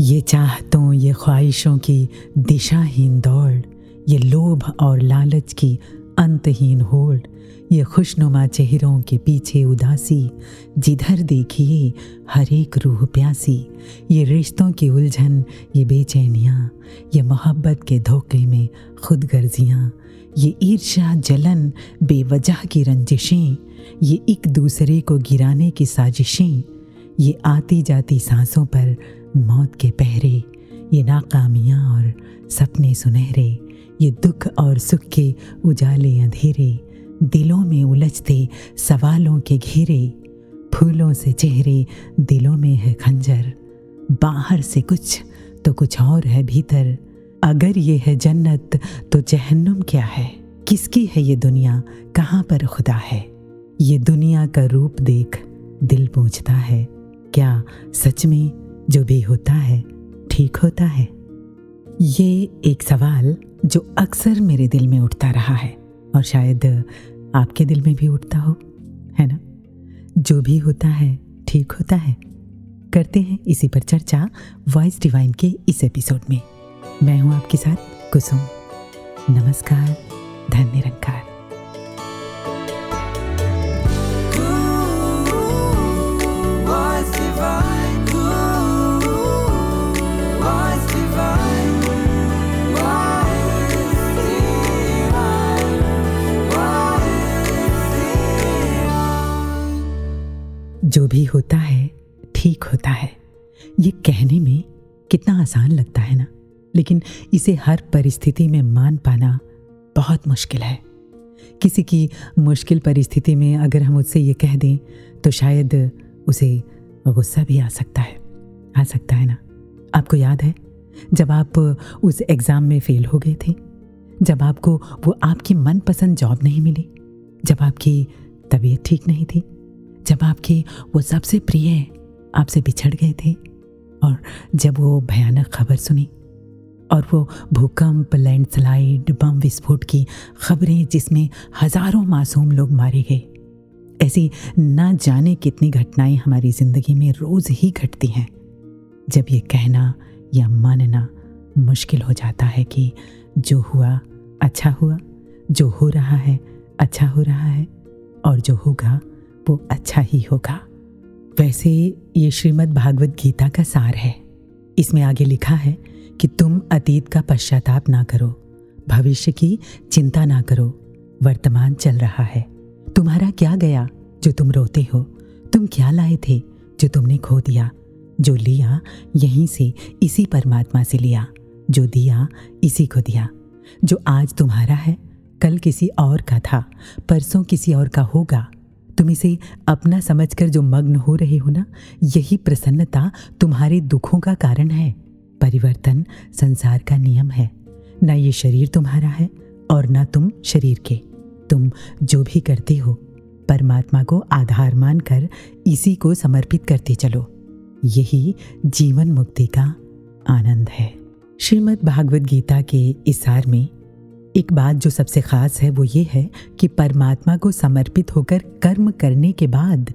ये चाहतों, ये ख्वाहिशों की दिशाहीन दौड़, ये लोभ और लालच की अंतहीन होड़, ये खुशनुमा चेहरों के पीछे उदासी, जिधर देखिए हर एक रूह प्यासी, ये रिश्तों की उलझन, ये बेचैनियाँ, ये मोहब्बत के धोखे में खुद गर्जियाँ ये ईर्ष्या, जलन, बेवजह की रंजिशें, ये एक दूसरे को गिराने की साजिशें, ये आती जाती सांसों पर मौत के पहरे, ये नाकामियाँ और सपने सुनहरे, ये दुख और सुख के उजाले अंधेरे, दिलों में उलझते सवालों के घेरे, फूलों से चेहरे, दिलों में है खंजर, बाहर से कुछ तो कुछ और है भीतर, अगर ये है जन्नत तो जहन्नुम क्या है? किसकी है ये दुनिया? कहाँ पर खुदा है? ये दुनिया का रूप देख दिल पूछता है, क्या सच में जो भी होता है, ठीक होता है। ये एक सवाल जो अक्सर मेरे दिल में उठता रहा है, और शायद आपके दिल में भी उठता हो, है ना? जो भी होता है, ठीक होता है। करते हैं इसी पर चर्चा वॉइस डिवाइन के इस एपिसोड में। मैं हूँ आपके साथ कुसुम। नमस्कार धन निरंकार जो भी होता है, ठीक होता है। ये कहने में कितना आसान लगता है ना? लेकिन इसे हर परिस्थिति में मान पाना बहुत मुश्किल है। किसी की मुश्किल परिस्थिति में अगर हम उससे ये कह दें तो शायद उसे गुस्सा भी आ सकता है। आ सकता है ना? आपको याद है, जब आप उस एग्ज़ाम में फेल हो गए थे? जब आपको वो आपकी मनपसंद जॉब नहीं मिली? जब आपकी तबीयत ठीक नहीं थी? जब आपके वो सबसे प्रिय आपसे बिछड़ गए थे और जब वो भयानक खबर सुनी और वो भूकंप, लैंडस्लाइड, बम विस्फोट की खबरें जिसमें हज़ारों मासूम लोग मारे गए, ऐसी ना जाने कितनी घटनाएँ हमारी ज़िंदगी में रोज़ ही घटती हैं। जब ये कहना या मानना मुश्किल हो जाता है कि जो हुआ अच्छा हुआ, जो हो रहा है अच्छा हो रहा है और जो होगा वो अच्छा ही होगा। वैसे ये श्रीमद् भागवत गीता का सार है। इसमें आगे लिखा है कि तुम अतीत का पश्चाताप ना करो, भविष्य की चिंता ना करो, वर्तमान चल रहा है। तुम्हारा क्या गया जो तुम रोते हो? तुम क्या लाए थे जो तुमने खो दिया? जो लिया, यहीं से इसी परमात्मा से लिया। जो दिया, इसी को दिया। जो आज तुम्हारा है, कल किसी और का था, परसों किसी और का होगा। तुम इसे अपना समझकर जो मग्न हो रहे हो ना, यही प्रसन्नता तुम्हारे दुखों का कारण है। परिवर्तन संसार का नियम है। ना ये शरीर तुम्हारा है और ना तुम शरीर के। तुम जो भी करते हो, परमात्मा को आधार मानकर इसी को समर्पित करते चलो। यही जीवन मुक्ति का आनंद है। श्रीमद् भागवत गीता के इस सार में एक बात जो सबसे खास है वो ये है कि परमात्मा को समर्पित होकर कर्म करने के बाद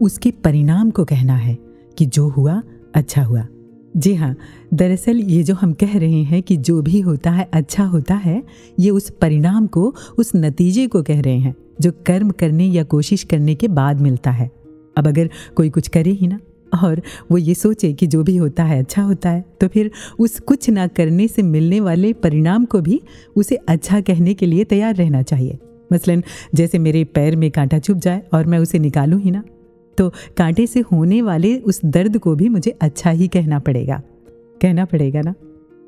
उसके परिणाम को कहना है कि जो हुआ अच्छा हुआ। जी हाँ दरअसल ये जो हम कह रहे हैं कि जो भी होता है अच्छा होता है, ये उस परिणाम को, उस नतीजे को कह रहे हैं, जो कर्म करने या कोशिश करने के बाद मिलता है। अब अगर कोई कुछ करे ही ना और वो ये सोचे कि जो भी होता है अच्छा होता है। तो फिर उस कुछ ना करने से मिलने वाले परिणाम को भी उसे अच्छा कहने के लिए तैयार रहना चाहिए। मसलन, जैसे मेरे पैर में कांटा चुभ जाए और मैं उसे निकालूँ ही ना तो कांटे से होने वाले उस दर्द को भी मुझे अच्छा ही कहना पड़ेगा। कहना पड़ेगा ना?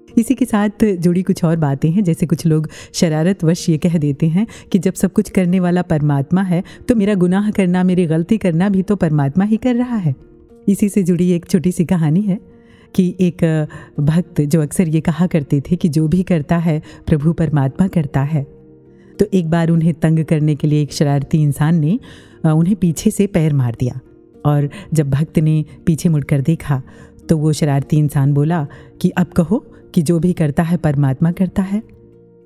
इसी के साथ जुड़ी कुछ और बातें हैं, जैसे कुछ लोग शरारत वश ये कह देते हैं कि जब सब कुछ करने वाला परमात्मा है तो मेरा गुनाह करना, मेरी गलती करना भी तो परमात्मा ही कर रहा है। इसी से जुड़ी एक छोटी सी कहानी है कि एक भक्त जो अक्सर ये कहा करते थे कि जो भी करता है, प्रभु परमात्मा करता है। तो एक बार उन्हें तंग करने के लिए एक शरारती इंसान ने उन्हें पीछे से पैर मार दिया और जब भक्त ने पीछे मुड़कर देखा तो वो शरारती इंसान बोला कि, अब कहो कि जो भी करता है, परमात्मा करता है?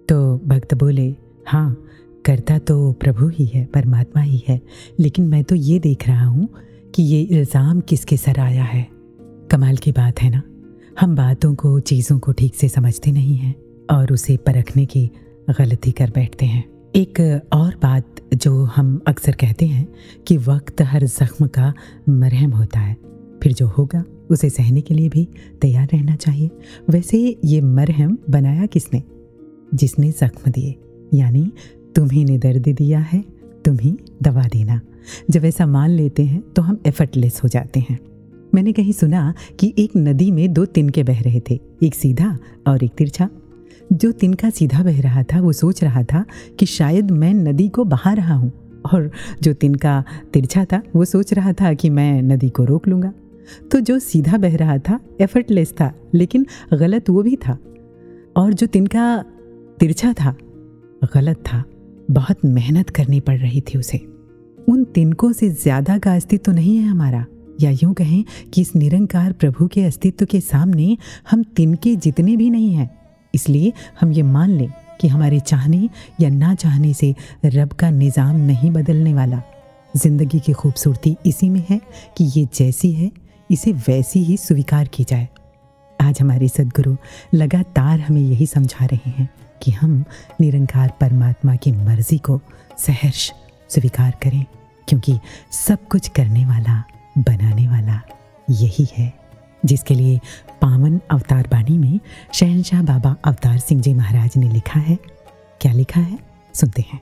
तो भक्त बोले हाँ करता तो प्रभु ही है, परमात्मा ही है, लेकिन मैं तो ये देख रहा हूँ कि ये इल्ज़ाम किसके सर आया है? कमाल की बात है ना? हम बातों को, चीज़ों को ठीक से समझते नहीं हैं और उसे परखने की गलती कर बैठते हैं। एक और बात जो हम अक्सर कहते हैं कि वक्त हर जख्म का मरहम होता है। फिर जो होगा, उसे सहने के लिए भी तैयार रहना चाहिए। वैसे ये मरहम बनाया किसने? जिसने जख्म दिए। यानी तुम्ही ने दर्द दिया है तुम ही दवा देना। जब ऐसा मान लेते हैं तो हम एफर्टलेस हो जाते हैं। मैंने कहीं सुना कि एक नदी में दो तिनके बह रहे थे, एक सीधा और एक तिरछा। जो तिनका सीधा बह रहा था, वो सोच रहा था कि शायद मैं नदी को बहा रहा हूँ, और जो तिनका तिरछा था, वो सोच रहा था कि मैं नदी को रोक लूँगा। तो जो सीधा बह रहा था एफर्टलेस था, लेकिन गलत वो भी था। और जो तिनका तिरछा था, गलत था। बहुत मेहनत करनी पड़ रही थी उसे। उन तिनकों से ज़्यादा का अस्तित्व नहीं है हमारा। या यूँ कहें कि इस निरंकार प्रभु के अस्तित्व के सामने हम तिनके जितने भी नहीं हैं, इसलिए हम ये मान लें कि हमारे चाहने या ना चाहने से रब का निज़ाम नहीं बदलने वाला। ज़िंदगी की खूबसूरती इसी में है कि ये जैसी है, इसे वैसी ही स्वीकार की जाए। आज हमारे सदगुरु लगातार हमें यही समझा रहे हैं कि हम निरंकार परमात्मा की मर्ज़ी को सहर्ष स्वीकार करें, क्योंकि सब कुछ करने वाला, बनाने वाला यही है। जिसके लिए पावन अवतार बाणी में शहनशाह बाबा अवतार सिंह जी महाराज ने लिखा है। क्या लिखा है? सुनते हैं।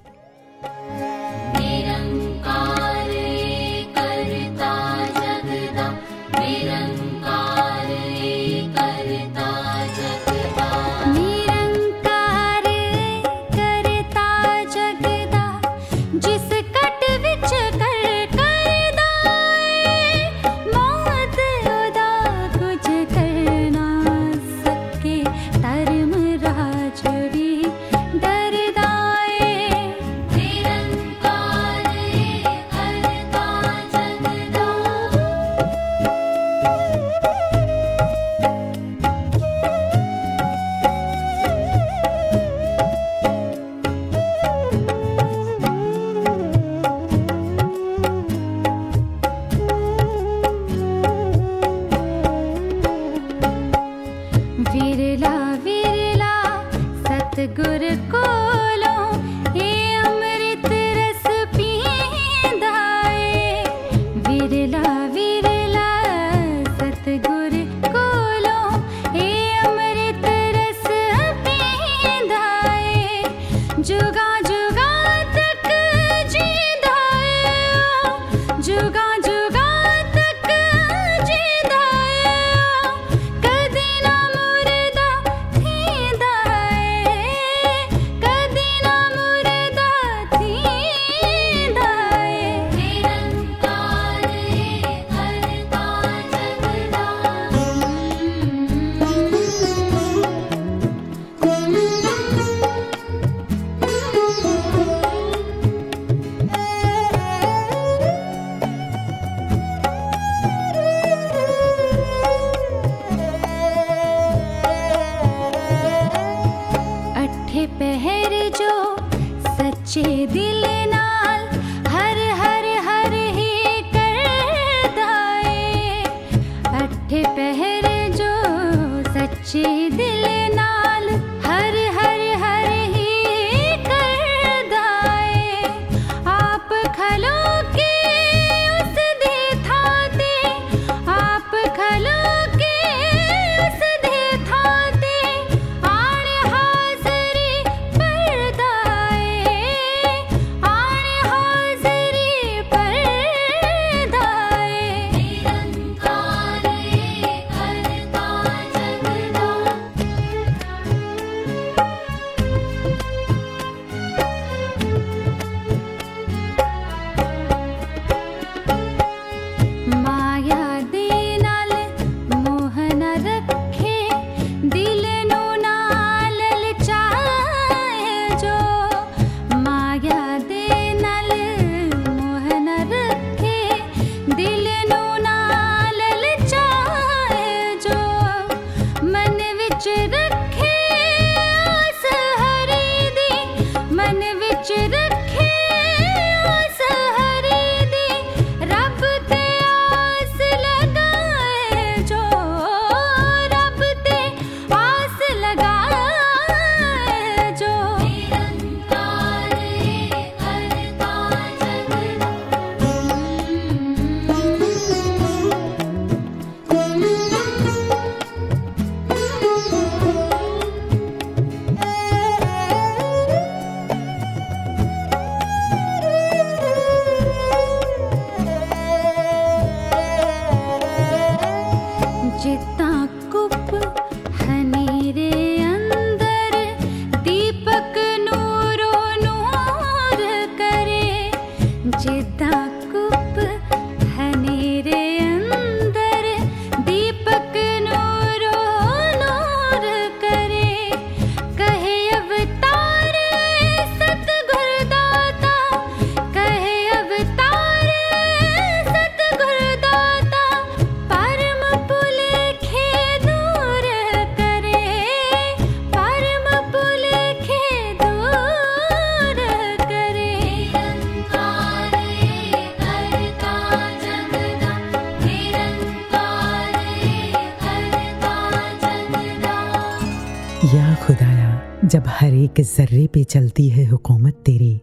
जब हर एक जर्रे पे चलती है हुकूमत तेरी,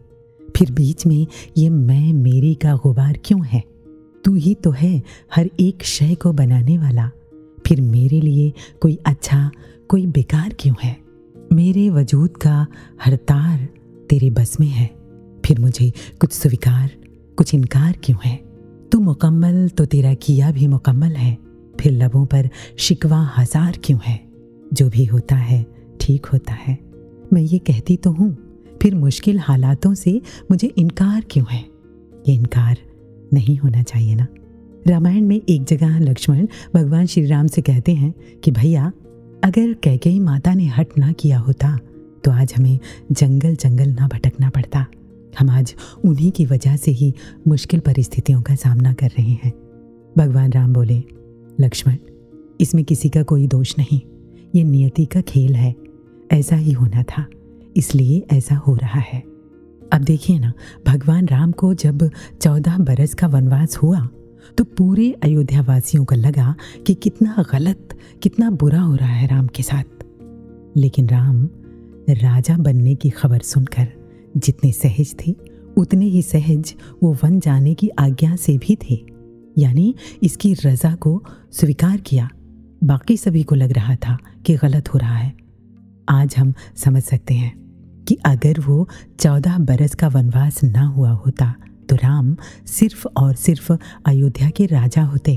फिर बीच में ये मैं मेरी का गुबार क्यों है? तू ही तो है हर एक शय को बनाने वाला। फिर मेरे लिए कोई अच्छा कोई बेकार क्यों है? मेरे वजूद का हर तार तेरे बस में है। फिर मुझे कुछ स्वीकार, कुछ इनकार क्यों है? तू मुकम्मल तो तेरा किया भी मुकम्मल है। फिर लबों पर शिकवा हज़ार क्यों है? जो भी होता है, ठीक होता है। मैं ये कहती तो हूँ, फिर मुश्किल हालातों से मुझे इनकार क्यों है? ये इनकार नहीं होना चाहिए ना? रामायण में एक जगह लक्ष्मण भगवान श्री राम से कहते हैं कि, भैया, अगर कैकेयी माता ने हट ना किया होता तो आज हमें जंगल जंगल ना भटकना पड़ता। हम आज उन्हीं की वजह से ही मुश्किल परिस्थितियों का सामना कर रहे हैं। भगवान राम बोले, लक्ष्मण, इसमें किसी का कोई दोष नहीं। ये नियति का खेल है। ऐसा ही होना था, इसलिए ऐसा हो रहा है। अब देखिए ना, भगवान राम को जब चौदह बरस का वनवास हुआ तो पूरे अयोध्या वासियों को लगा कि कितना गलत, कितना बुरा हो रहा है राम के साथ। लेकिन राम राजा बनने की खबर सुनकर जितने सहज थे, उतने ही सहज वो वन जाने की आज्ञा से भी थे। यानी इसकी रजा को स्वीकार किया। बाकी सभी को लग रहा था कि गलत हो रहा है। आज हम समझ सकते हैं कि अगर वो चौदह बरस का वनवास ना हुआ होता तो राम सिर्फ़ और सिर्फ़ अयोध्या के राजा होते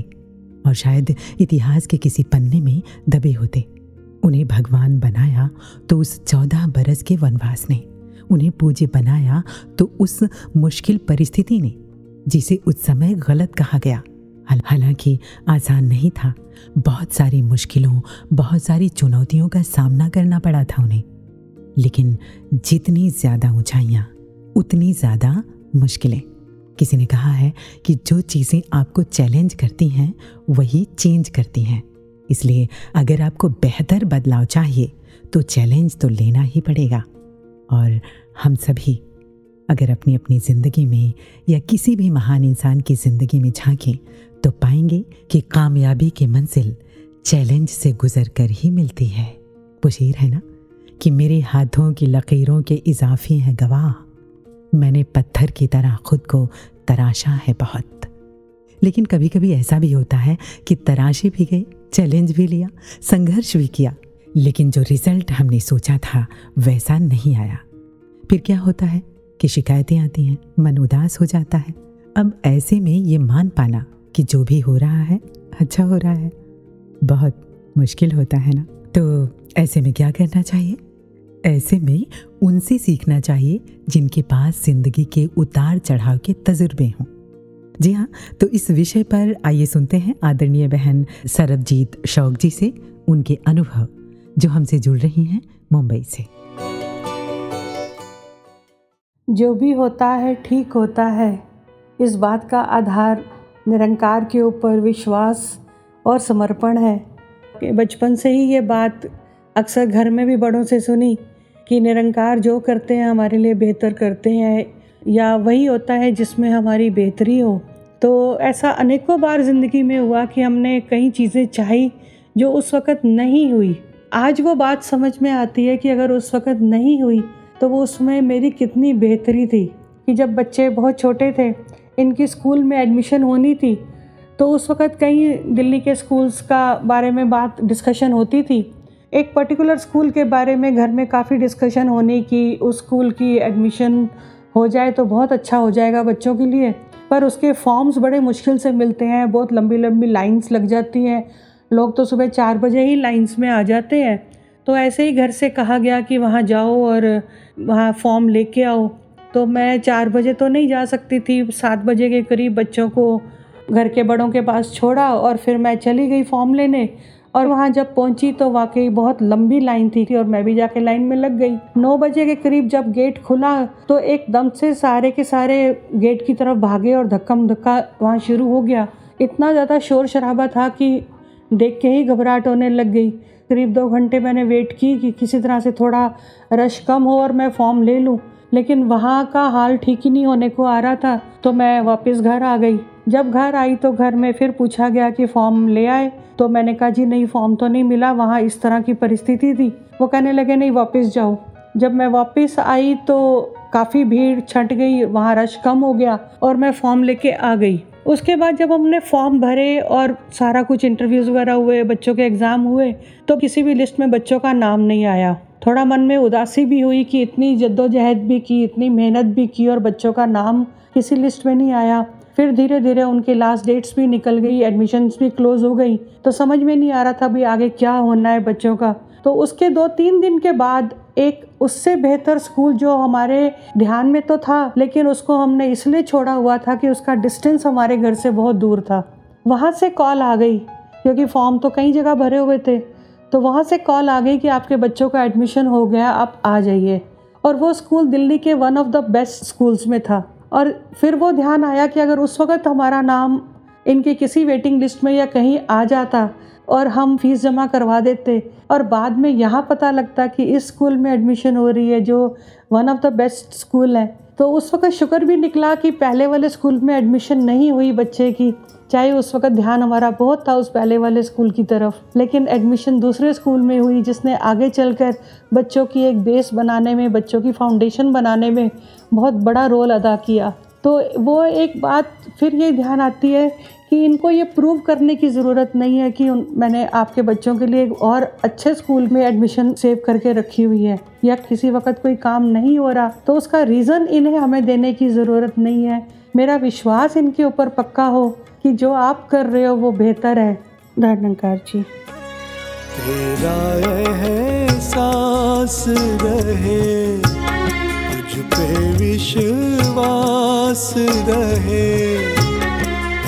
और शायद इतिहास के किसी पन्ने में दबे होते। उन्हें भगवान बनाया तो उस चौदह बरस के वनवास ने उन्हें पूज्य बनाया तो उस मुश्किल परिस्थिति ने, जिसे उस समय गलत कहा गया। हालाँकि आसान नहीं था। बहुत सारी मुश्किलों, बहुत सारी चुनौतियों का सामना करना पड़ा था उन्हें। लेकिन जितनी ज़्यादा ऊंचाइयाँ, उतनी ज़्यादा मुश्किलें। किसी ने कहा है कि जो चीज़ें आपको चैलेंज करती हैं, वही चेंज करती हैं। इसलिए अगर आपको बेहतर बदलाव चाहिए तो चैलेंज तो लेना ही पड़ेगा। और हम सभी, अगर अपनी अपनी ज़िंदगी में या किसी भी महान इंसान की ज़िंदगी में झांकें तो पाएँगे कि कामयाबी की मंजिल चैलेंज से गुजर कर ही मिलती है। वो शेर है ना? कि मेरे हाथों की लकीरों के इजाफे हैं गवाह। मैंने पत्थर की तरह खुद को तराशा है बहुत। लेकिन कभी कभी ऐसा भी होता है कि तराशे भी गए, चैलेंज भी लिया, संघर्ष भी किया, लेकिन जो रिज़ल्ट हमने सोचा था, वैसा नहीं आया। फिर क्या होता है कि शिकायतें आती हैं, मन उदास हो जाता है। अब ऐसे में ये मान पाना कि जो भी हो रहा है अच्छा हो रहा है, बहुत मुश्किल होता है ना? तो ऐसे में क्या करना चाहिए? ऐसे में उनसे सीखना चाहिए जिनके पास ज़िंदगी के उतार चढ़ाव के तजुर्बे हों। जी हाँ तो इस विषय पर आइए सुनते हैं आदरणीय बहन सरबजीत शौक जी से उनके अनुभव, जो हमसे जुड़ रही हैं मुंबई से। जो भी होता है, ठीक होता है। इस बात का आधार निरंकार के ऊपर विश्वास और समर्पण है। बचपन से ही ये बात अक्सर घर में भी बड़ों से सुनी कि निरंकार जो करते हैं, हमारे लिए बेहतर करते हैं या वही होता है जिसमें हमारी बेहतरी हो। तो ऐसा अनेकों बार ज़िंदगी में हुआ कि हमने कई चीज़ें चाही जो उस वक़्त नहीं हुई। आज वो बात समझ में आती है कि अगर उस वक़्त नहीं हुई तो वो उसमें मेरी कितनी बेहतरी थी कि जब बच्चे बहुत छोटे थे इनकी स्कूल में एडमिशन होनी थी तो उस वक़्त कई दिल्ली के स्कूल्स का बारे में बात डिस्कशन होती थी। एक पर्टिकुलर स्कूल के बारे में घर में काफ़ी डिस्कशन होने की, उस स्कूल की एडमिशन हो जाए तो बहुत अच्छा हो जाएगा बच्चों के लिए। पर उसके फॉर्म्स बड़े मुश्किल से मिलते हैं, बहुत लंबी लंबी लाइंस लग जाती हैं। लोग तो सुबह चार बजे ही लाइंस में आ जाते हैं। तो ऐसे ही घर से कहा गया कि वहाँ जाओ और वहाँ फॉर्म लेके आओ। तो मैं चार बजे तो नहीं जा सकती थी। सात बजे के करीब बच्चों को घर के बड़ों के पास छोड़ा और फिर मैं चली गई फॉर्म लेने। और वहाँ जब पहुँची तो वाकई बहुत लंबी लाइन थी और मैं भी जाके लाइन में लग गई। नौ बजे के करीब जब गेट खुला तो एकदम से सारे के सारे गेट की तरफ़ भागे और धक्कम धक्का वहाँ शुरू हो गया। इतना ज़्यादा शोर शराबा था कि देख के ही घबराहट होने लग गई। करीब दो घंटे मैंने वेट की कि किसी तरह से थोड़ा रश कम हो और मैं फॉर्म ले लूँ। लेकिन वहाँ का हाल ठीक ही नहीं होने को आ रहा था तो मैं वापस घर आ गई। जब घर आई तो घर में फिर पूछा गया कि फॉर्म ले आए तो मैंने कहा, जी नहीं, फॉर्म तो नहीं मिला, वहाँ इस तरह की परिस्थिति थी। वो कहने लगे, नहीं, वापस जाओ। जब मैं वापस आई तो काफ़ी भीड़ छट गई, वहाँ रश कम हो गया और मैं फॉर्म लेके आ गई। उसके बाद जब हमने फॉर्म भरे और सारा कुछ इंटरव्यूज़ वगैरह हुए, बच्चों के एग्ज़ाम हुए तो किसी भी लिस्ट में बच्चों का नाम नहीं आया। थोड़ा मन में उदासी भी हुई कि इतनी जद्दोजहद भी की, इतनी मेहनत भी की और बच्चों का नाम किसी लिस्ट में नहीं आया। फिर धीरे धीरे उनके लास्ट डेट्स भी निकल गई एडमिशन्स भी क्लोज हो गई। तो समझ में नहीं आ रहा था भी आगे क्या होना है बच्चों का। तो उसके दो तीन दिन के बाद एक उससे बेहतर स्कूल जो हमारे ध्यान में तो था, लेकिन उसको हमने इसलिए छोड़ा हुआ था कि उसका डिस्टेंस हमारे घर से बहुत दूर था। वहाँ से कॉल आ गई, क्योंकि फॉर्म तो कई जगह भरे हुए थे। तो वहाँ से कॉल आ गई कि आपके बच्चों का एडमिशन हो गया, आप आ जाइए। और वो स्कूल दिल्ली के one of the best schools में था। और फिर वो ध्यान आया कि अगर उस वक़्त हमारा नाम इनके किसी वेटिंग लिस्ट में या कहीं आ जाता और हम फ़ीस जमा करवा देते और बाद में यहाँ पता लगता कि इस स्कूल में एडमिशन हो रही है, जो one of the best school है तो उस वक्त शुक्र भी निकला कि पहले वाले स्कूल में एडमिशन नहीं हुई बच्चे की। चाहे उस वक्त ध्यान हमारा बहुत था उस पहले वाले स्कूल की तरफ़, लेकिन एडमिशन दूसरे स्कूल में हुई जिसने आगे चलकर बच्चों की एक बेस बनाने में, बच्चों की फाउंडेशन बनाने में बहुत बड़ा रोल अदा किया। तो वो एक बात फिर ये ध्यान आती है कि इनको ये प्रूव करने की ज़रूरत नहीं है कि मैंने आपके बच्चों के लिए एक और अच्छे स्कूल में एडमिशन सेव करके रखी हुई है या किसी वक्त कोई काम नहीं हो रहा तो उसका रीज़न इन्हें हमें देने की ज़रूरत नहीं है। मेरा विश्वास इनके ऊपर पक्का हो कि जो आप कर रहे हो वो बेहतर है। धन्यकार जी। तेरा एहसास रहे तुझ पे विश्वास रहे।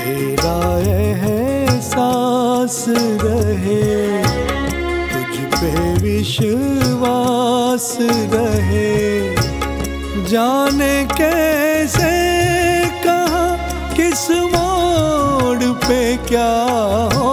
तेरा एहसास रहे तुझ पे विश्वास रहे जाने कैसे, कहा, किस मोड़ पे क्या हो।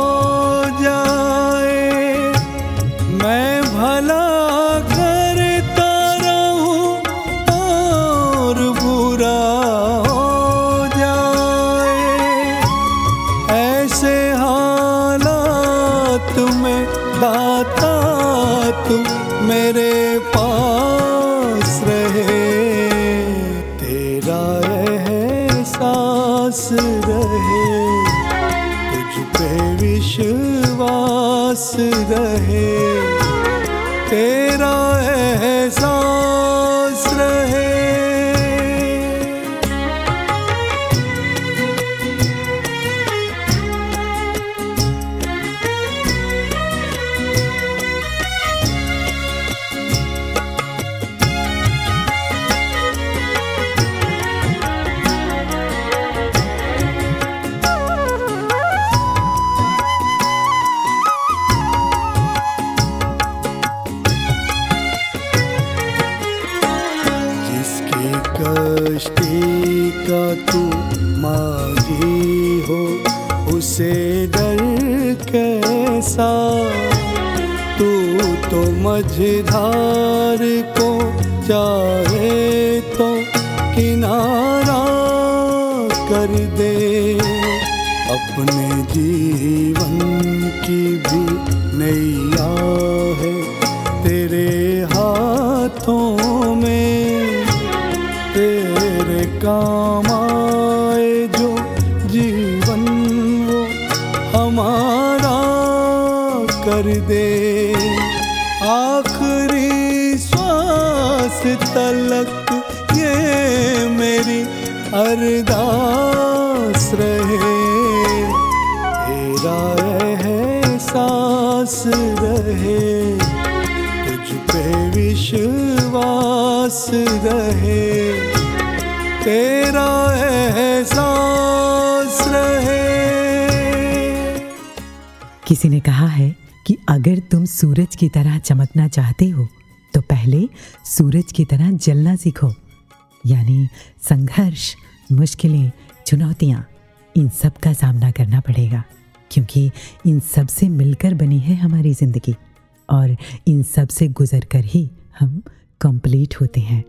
रहे, तुझ पे विश्वास रहे। तेरा एहसास रहे। किसी ने कहा है कि अगर तुम सूरज की तरह चमकना चाहते हो तो पहले सूरज की तरह जलना सीखो। यानी संघर्ष, मुश्किलें, चुनौतियाँ, इन सब का सामना करना पड़ेगा। क्योंकि इन सबसे मिलकर बनी है हमारी ज़िंदगी और इन सबसे गुजर कर ही हम कंप्लीट होते हैं।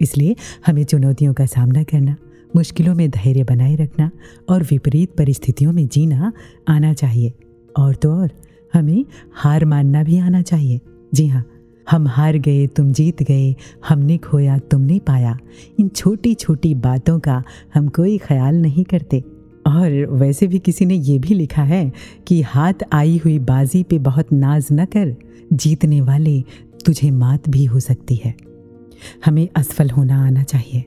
इसलिए हमें चुनौतियों का सामना करना, मुश्किलों में धैर्य बनाए रखना और विपरीत परिस्थितियों में जीना आना चाहिए। और तो और, हमें हार मानना भी आना चाहिए। जी हाँ हम हार गए, तुम जीत गए, हमने खोया, तुमने पाया। इन छोटी छोटी बातों का हम कोई ख्याल नहीं करते। और वैसे भी किसी ने ये भी लिखा है कि हाथ आई हुई बाजी पे बहुत नाज न कर, जीतने वाले तुझे मात भी हो सकती है। हमें असफल होना आना चाहिए।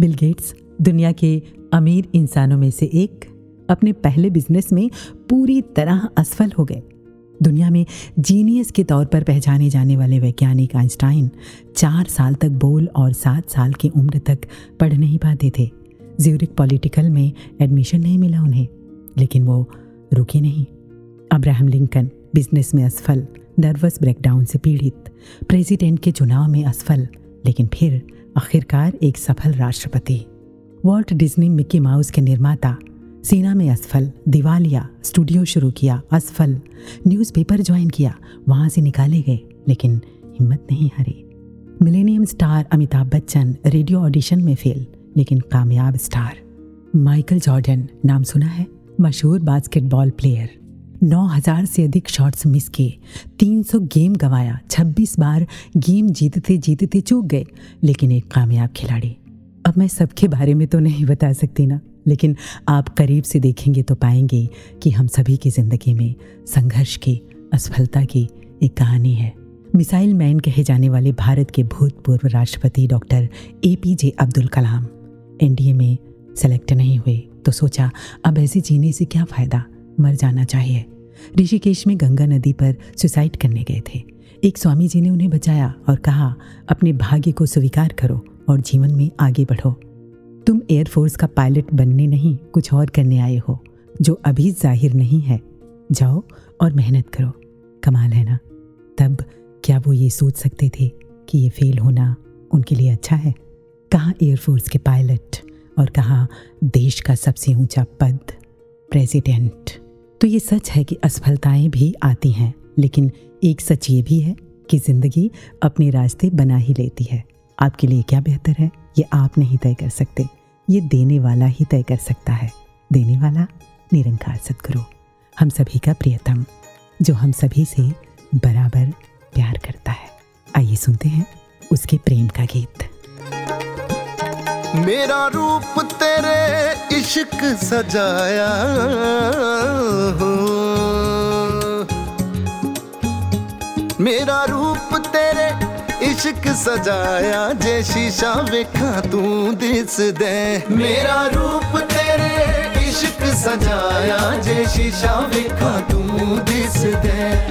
बिल गेट्स, दुनिया के अमीर इंसानों में से एक, अपने पहले बिज़नेस में पूरी तरह असफल हो गए। दुनिया में जीनियस के तौर पर पहचाने जाने वाले वैज्ञानिक आइंस्टाइन चार साल तक बोल और सात साल की उम्र तक पढ़ नहीं पाते थे। ज्यूरिक पॉलिटिकल में एडमिशन नहीं मिला उन्हें, लेकिन वो रुके नहीं। अब्राहम लिंकन, बिज़नेस में असफल, नर्वस ब्रेकडाउन से पीड़ित, प्रेसिडेंट के चुनाव में असफल, लेकिन फिर आखिरकार एक सफल राष्ट्रपति। वॉल्ट डिज्नी, मिकी माउस के निर्माता, सीना में असफल, दिवालिया, स्टूडियो शुरू किया, असफल, न्यूज़पेपर ज्वाइन किया, वहाँ से निकाले गए, लेकिन हिम्मत नहीं हारी। Millennium star Amitabh Bachchan, radio audition में फेल लेकिन कामयाब स्टार। माइकल जॉर्डन, नाम सुना है? मशहूर बास्केटबॉल प्लेयर। 9000 से अधिक शॉट्स मिस किए। 300 गेम गंवाया। 26 बार गेम जीतते जीतते चूक गए, लेकिन एक कामयाब खिलाड़ी। अब मैं सबके बारे में तो नहीं बता सकती ना, लेकिन आप करीब से देखेंगे तो पाएँगे कि हम सभी की ज़िंदगी में संघर्ष की, असफलता की एक कहानी है। मिसाइल मैन कहे जाने वाले भारत के भूतपूर्व राष्ट्रपति doctor A P J Abdul Kalam. NDA में सेलेक्ट नहीं हुए तो सोचा, अब ऐसे जीने से क्या फ़ायदा? मर जाना चाहिए। ऋषिकेश में गंगा नदी पर सुसाइड करने गए थे। एक स्वामी जी ने उन्हें बचाया और कहा, अपने भाग्य को स्वीकार करो और जीवन में आगे बढ़ो। तुम एयरफोर्स का पायलट बनने नहीं, कुछ और करने आए हो, जो अभी ज़ाहिर नहीं है। जाओ और मेहनत करो। कमाल है ना? तब क्या वो ये सोच सकते थे कि ये फेल होना उनके लिए अच्छा है? कहाँ एयरफोर्स के पायलट और कहाँ, देश का सबसे ऊँचा पद प्रेसिडेंट तो ये सच है कि असफलताएँ भी आती हैं, लेकिन एक सच ये भी है कि ज़िंदगी अपने रास्ते बना ही लेती है। आपके लिए क्या बेहतर है? ये आप नहीं तय कर सकते। ये देने वाला ही तय कर सकता है। देने वाला निरंकार सदगुरु। हम सभी का प्रियतम, जो हम सभी से बराबर प्यार करता है। आइए सुनते हैं उसके प्रेम का गीत। मेरा रूप तेरे इश्क सजाया। मेरा रूप तेरे इश्क सजाया। जे शीशा वेखा तू दिस दे। मेरा रूप तेरे इश्क सजाया। जे शीशा वेखा तू दिस दे।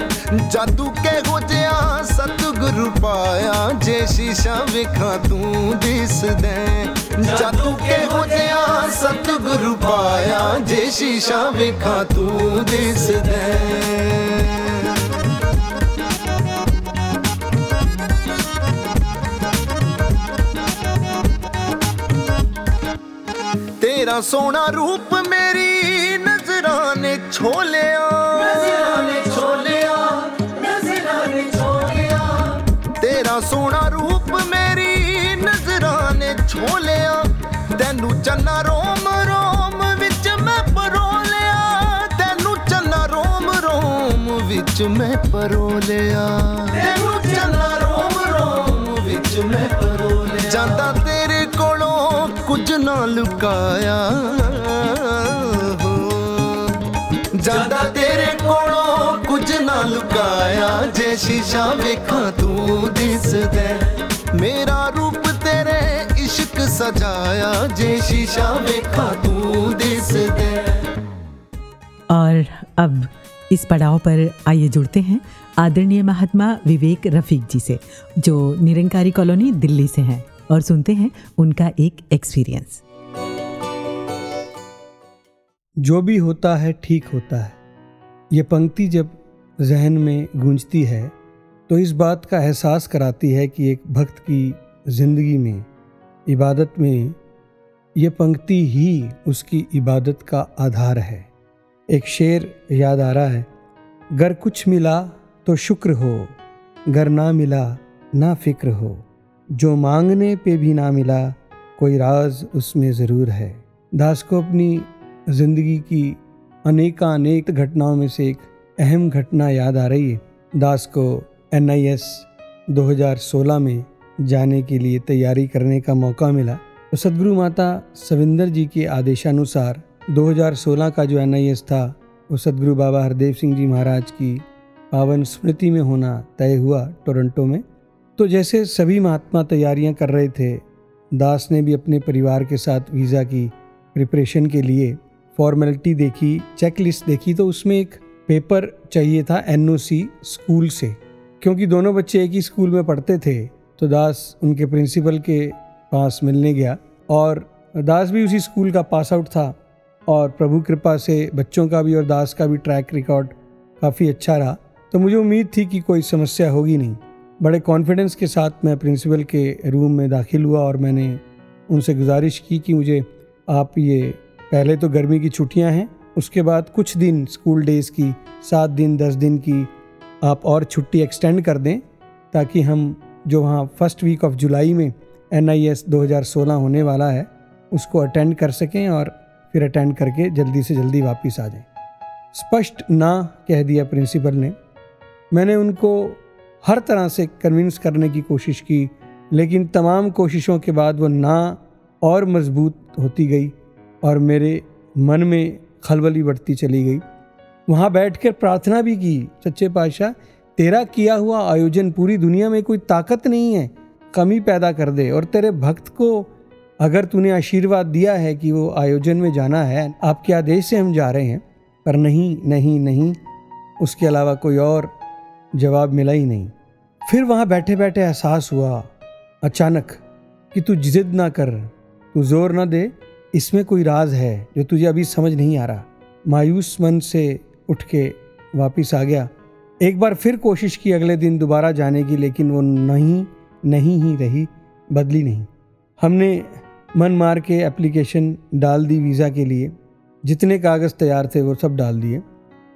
जादू के हो जिया, सतगुरु पाया। जे शीशा वेखा तू दिस दे। जादू के हो जिया सतगुरु पाया जे शीशा वेखा तू दिस दे तेरा सोना रूप मेरी नजरां ਸੋਲਿਆ ਤੈਨੂੰ ਚੰਨਾ ਰੋਮ ਰੋਮ ਵਿੱਚ ਮੈਂ ਪਰੋ ਲਿਆ ਤੈਨੂੰ ਚੰਨਾ ਰੋਮ ਰੋਮ ਵਿੱਚ ਮੈਂ ਪਰੋ ਲਿਆ ਤੈਨੂੰ ਚੰਨਾ ਰੋਮ ਰੋਮ ਵਿੱਚ ਮੈਂ ਪਰੋ ਲਿਆ ਜਾਂਦਾ ਤੇਰੇ ਕੋਲੋਂ ਕੁਝ ਨਾ ਲੁਕਾਇਆ। ਜਾਂਦਾ ਤੇਰੇ ਕੋਲੋਂ ਕੁਝ ਨਾ ਲੁਕਾਇਆ। ਜੇ ਸ਼ੀਸ਼ਾ ਵੇਖਾਂ ਤੂੰ ਦਿਸਦਾ ਮੇਰਾ सजाया जे शीशा में खातू दिस दे। और अब इस पड़ाव पर आइए जुड़ते हैं आदरणीय महात्मा विवेक रफीक जी से जो निरंकारी कॉलोनी दिल्ली से हैं और सुनते हैं उनका एक एक्सपीरियंस जो भी होता है ठीक होता है। ये पंक्ति जब जहन में गूंजती है तो इस बात का एहसास कराती है कि एक भक्त की ज़िंदगी में इबादत में ये पंक्ति ही उसकी इबादत का आधार है। एक शेर याद आ रहा है, गर कुछ मिला तो शुक्र हो, गर ना मिला ना फ़िक्र हो। जो मांगने पे भी ना मिला, कोई राज उसमें ज़रूर है। दास को अपनी ज़िंदगी की अनेकानेक घटनाओं में से एक अहम घटना याद आ रही है। दास को एन 2016 में जाने के लिए तैयारी करने का मौका मिला तो सदगुरु माता सविंदर जी के आदेशानुसार 2016 का जो एनआईएस था, वो सदगुरु बाबा हरदेव सिंह जी महाराज की पावन स्मृति में होना तय हुआ टोरंटो में। तो जैसे सभी महात्मा तैयारियाँ कर रहे थे, दास ने भी अपने परिवार के साथ वीज़ा की प्रिपरेशन के लिए फॉर्मेलिटी देखी चेक लिस्ट देखी तो उसमें एक पेपर चाहिए था एनओसी स्कूल से, क्योंकि दोनों बच्चे एक ही स्कूल में पढ़ते थे। तो दास उनके प्रिंसिपल के पास मिलने गया और दास भी उसी स्कूल का पास आउट था और प्रभु कृपा से बच्चों का भी और दास का भी ट्रैक रिकॉर्ड काफ़ी अच्छा रहा। तो मुझे उम्मीद थी कि कोई समस्या होगी नहीं। बड़े कॉन्फिडेंस के साथ मैं प्रिंसिपल के रूम में दाखिल हुआ और मैंने उनसे गुजारिश की कि मुझे आप ये पहले तो गर्मी की छुट्टियाँ हैं, उसके बाद कुछ दिन स्कूल डेज़ की, सात दिन, दस दिन की आप और छुट्टी एक्सटेंड कर दें ताकि हम जो वहाँ फ़र्स्ट वीक ऑफ़ जुलाई में एन आई एस दो हज़ार सोलह होने वाला है, उसको अटेंड कर सकें और फिर अटेंड करके जल्दी से जल्दी वापस आ जाएँ। स्पष्ट ना कह दिया प्रिंसिपल ने। मैंने उनको हर तरह से कन्विंस करने की कोशिश की, लेकिन तमाम कोशिशों के बाद वो ना और मज़बूत होती गई और मेरे मन में खलबली बढ़ती चली गई। वहाँ बैठकर प्रार्थना भी की, सच्चे पातशाह तेरा किया हुआ आयोजन पूरी दुनिया में कोई ताकत नहीं है। कमी पैदा कर दे और तेरे भक्त को अगर तूने आशीर्वाद दिया है कि वो आयोजन में जाना है आपके आदेश से हम जा रहे हैं? पर नहीं नहीं नहीं, उसके अलावा कोई और जवाब मिला ही नहीं। फिर वहाँ बैठे बैठे एहसास हुआ, अचानक कि तू जिद ना कर, तू ज़ोर ना दे, इसमें कोई राज है जो तुझे अभी समझ नहीं आ रहा। मायूस मन से उठ के वापिस आ गया। एक बार फिर कोशिश की अगले दिन दोबारा जाने की, लेकिन वो नहीं नहीं ही रही, बदली नहीं। हमने मन मार के एप्लीकेशन डाल दी वीज़ा के लिए। जितने कागज़ तैयार थे वो सब डाल दिए।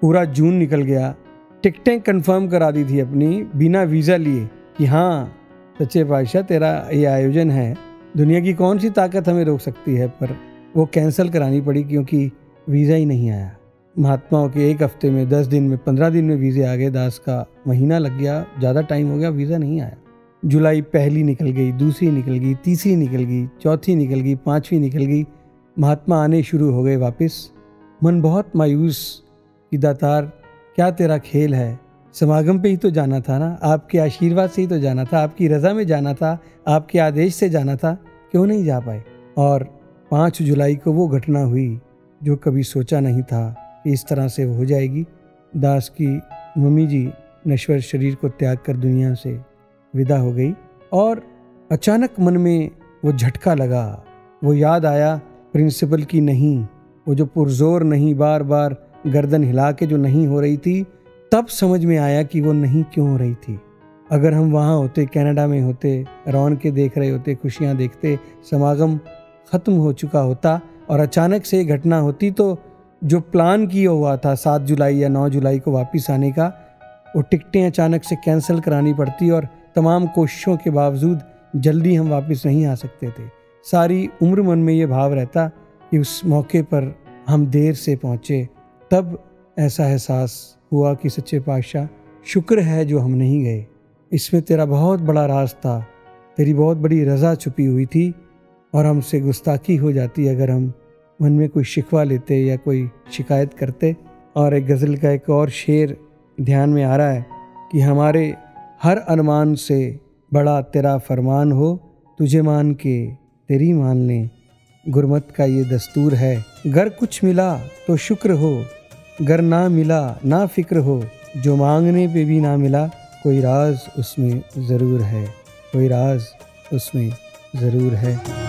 पूरा जून निकल गया। टिकटें कंफर्म करा दी थी अपनी, बिना वीज़ा लिए, कि हाँ सच्चे बादशाह, तेरा ये आयोजन है। दुनिया की कौन सी ताकत हमें रोक सकती है? पर वो कैंसिल करानी पड़ी, क्योंकि वीज़ा ही नहीं आया। महात्माओं के एक हफ़्ते में, दस दिन में, पंद्रह दिन में वीज़े आ गए दास का महीना लग गया। ज़्यादा टाइम हो गया, वीज़ा नहीं आया। जुलाई पहली निकल गई, दूसरी निकल गई, तीसरी निकल गई, चौथी निकल गई, पाँचवीं निकल गई। महात्मा आने शुरू हो गए वापस। मन बहुत मायूस कि दातार, क्या तेरा खेल है? समागम पे ही तो जाना था ना? आपके आशीर्वाद से ही तो जाना था, आपकी रज़ा में जाना था, आपके आदेश से जाना था। क्यों नहीं जा पाए? और पाँच जुलाई को वो घटना हुई, जो कभी सोचा नहीं था। इस तरह से हो जाएगी। दास की मम्मी जी नश्वर शरीर को त्याग कर दुनिया से विदा हो गई और अचानक मन में वो झटका लगा। वो याद आया प्रिंसिपल की नहीं, वो जो पुरजोर नहीं बार बार गर्दन हिला के जो नहीं हो रही थी, तब समझ में आया कि वो नहीं क्यों हो रही थी। अगर हम वहाँ होते, कनाडा में होते रौन के देख रहे होते, खुशियाँ देखते, समागम ख़त्म हो चुका होता और अचानक से ये घटना होती तो जो प्लान किया हुआ था सात जुलाई या नौ जुलाई को वापस आने का, वो टिकटें अचानक से कैंसिल करानी पड़ती और तमाम कोशिशों के बावजूद जल्दी हम वापस नहीं आ सकते थे। सारी उम्र मन में ये भाव रहता कि उस मौके पर हम देर से पहुँचे। तब ऐसा एहसास हुआ कि सच्चे पातशाह, शुक्र है जो हम नहीं गए। इसमें तेरा बहुत बड़ा राज था, तेरी बहुत बड़ी रज़ा छुपी हुई थी और हमसे गुस्ताखी हो जाती अगर हम मन में कोई शिकवा लेते या कोई शिकायत करते। और एक गज़ल का एक और शेर ध्यान में आ रहा है कि हमारे हर अनुमान से बड़ा तेरा फरमान हो, तुझे मान के तेरी मान लें। गुरमत का ये दस्तूर है घर कुछ मिला तो शुक्र हो, गर ना मिला ना फ़िक्र हो, जो मांगने पे भी ना मिला, कोई राज उसमें ज़रूर है, कोई राज उसमें ज़रूर है।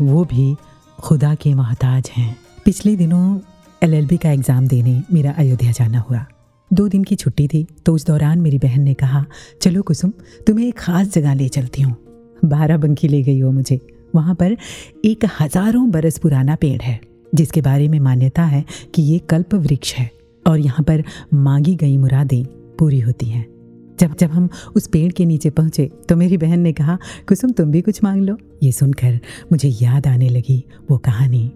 वो भी खुदा के महताज हैं। पिछले दिनों एलएलबी का एग्ज़ाम देने मेरा अयोध्या जाना हुआ। दो दिन की छुट्टी थी तो उस दौरान मेरी बहन ने कहा, चलो कुसुम, तुम्हें एक ख़ास जगह ले चलती हूँ। बारह बंकी ले गई हो मुझे। वहाँ पर एक हज़ारों बरस पुराना पेड़ है, जिसके बारे में मान्यता है कि ये कल्प वृक्ष है और यहाँ पर मांगी गई मुरादें पूरी होती हैं। जब जब हम उस पेड़ के नीचे पहुँचे तो मेरी बहन ने कहा, कुसुम, तुम भी कुछ मांग लो। ये सुनकर मुझे याद आने लगी वो कहानी,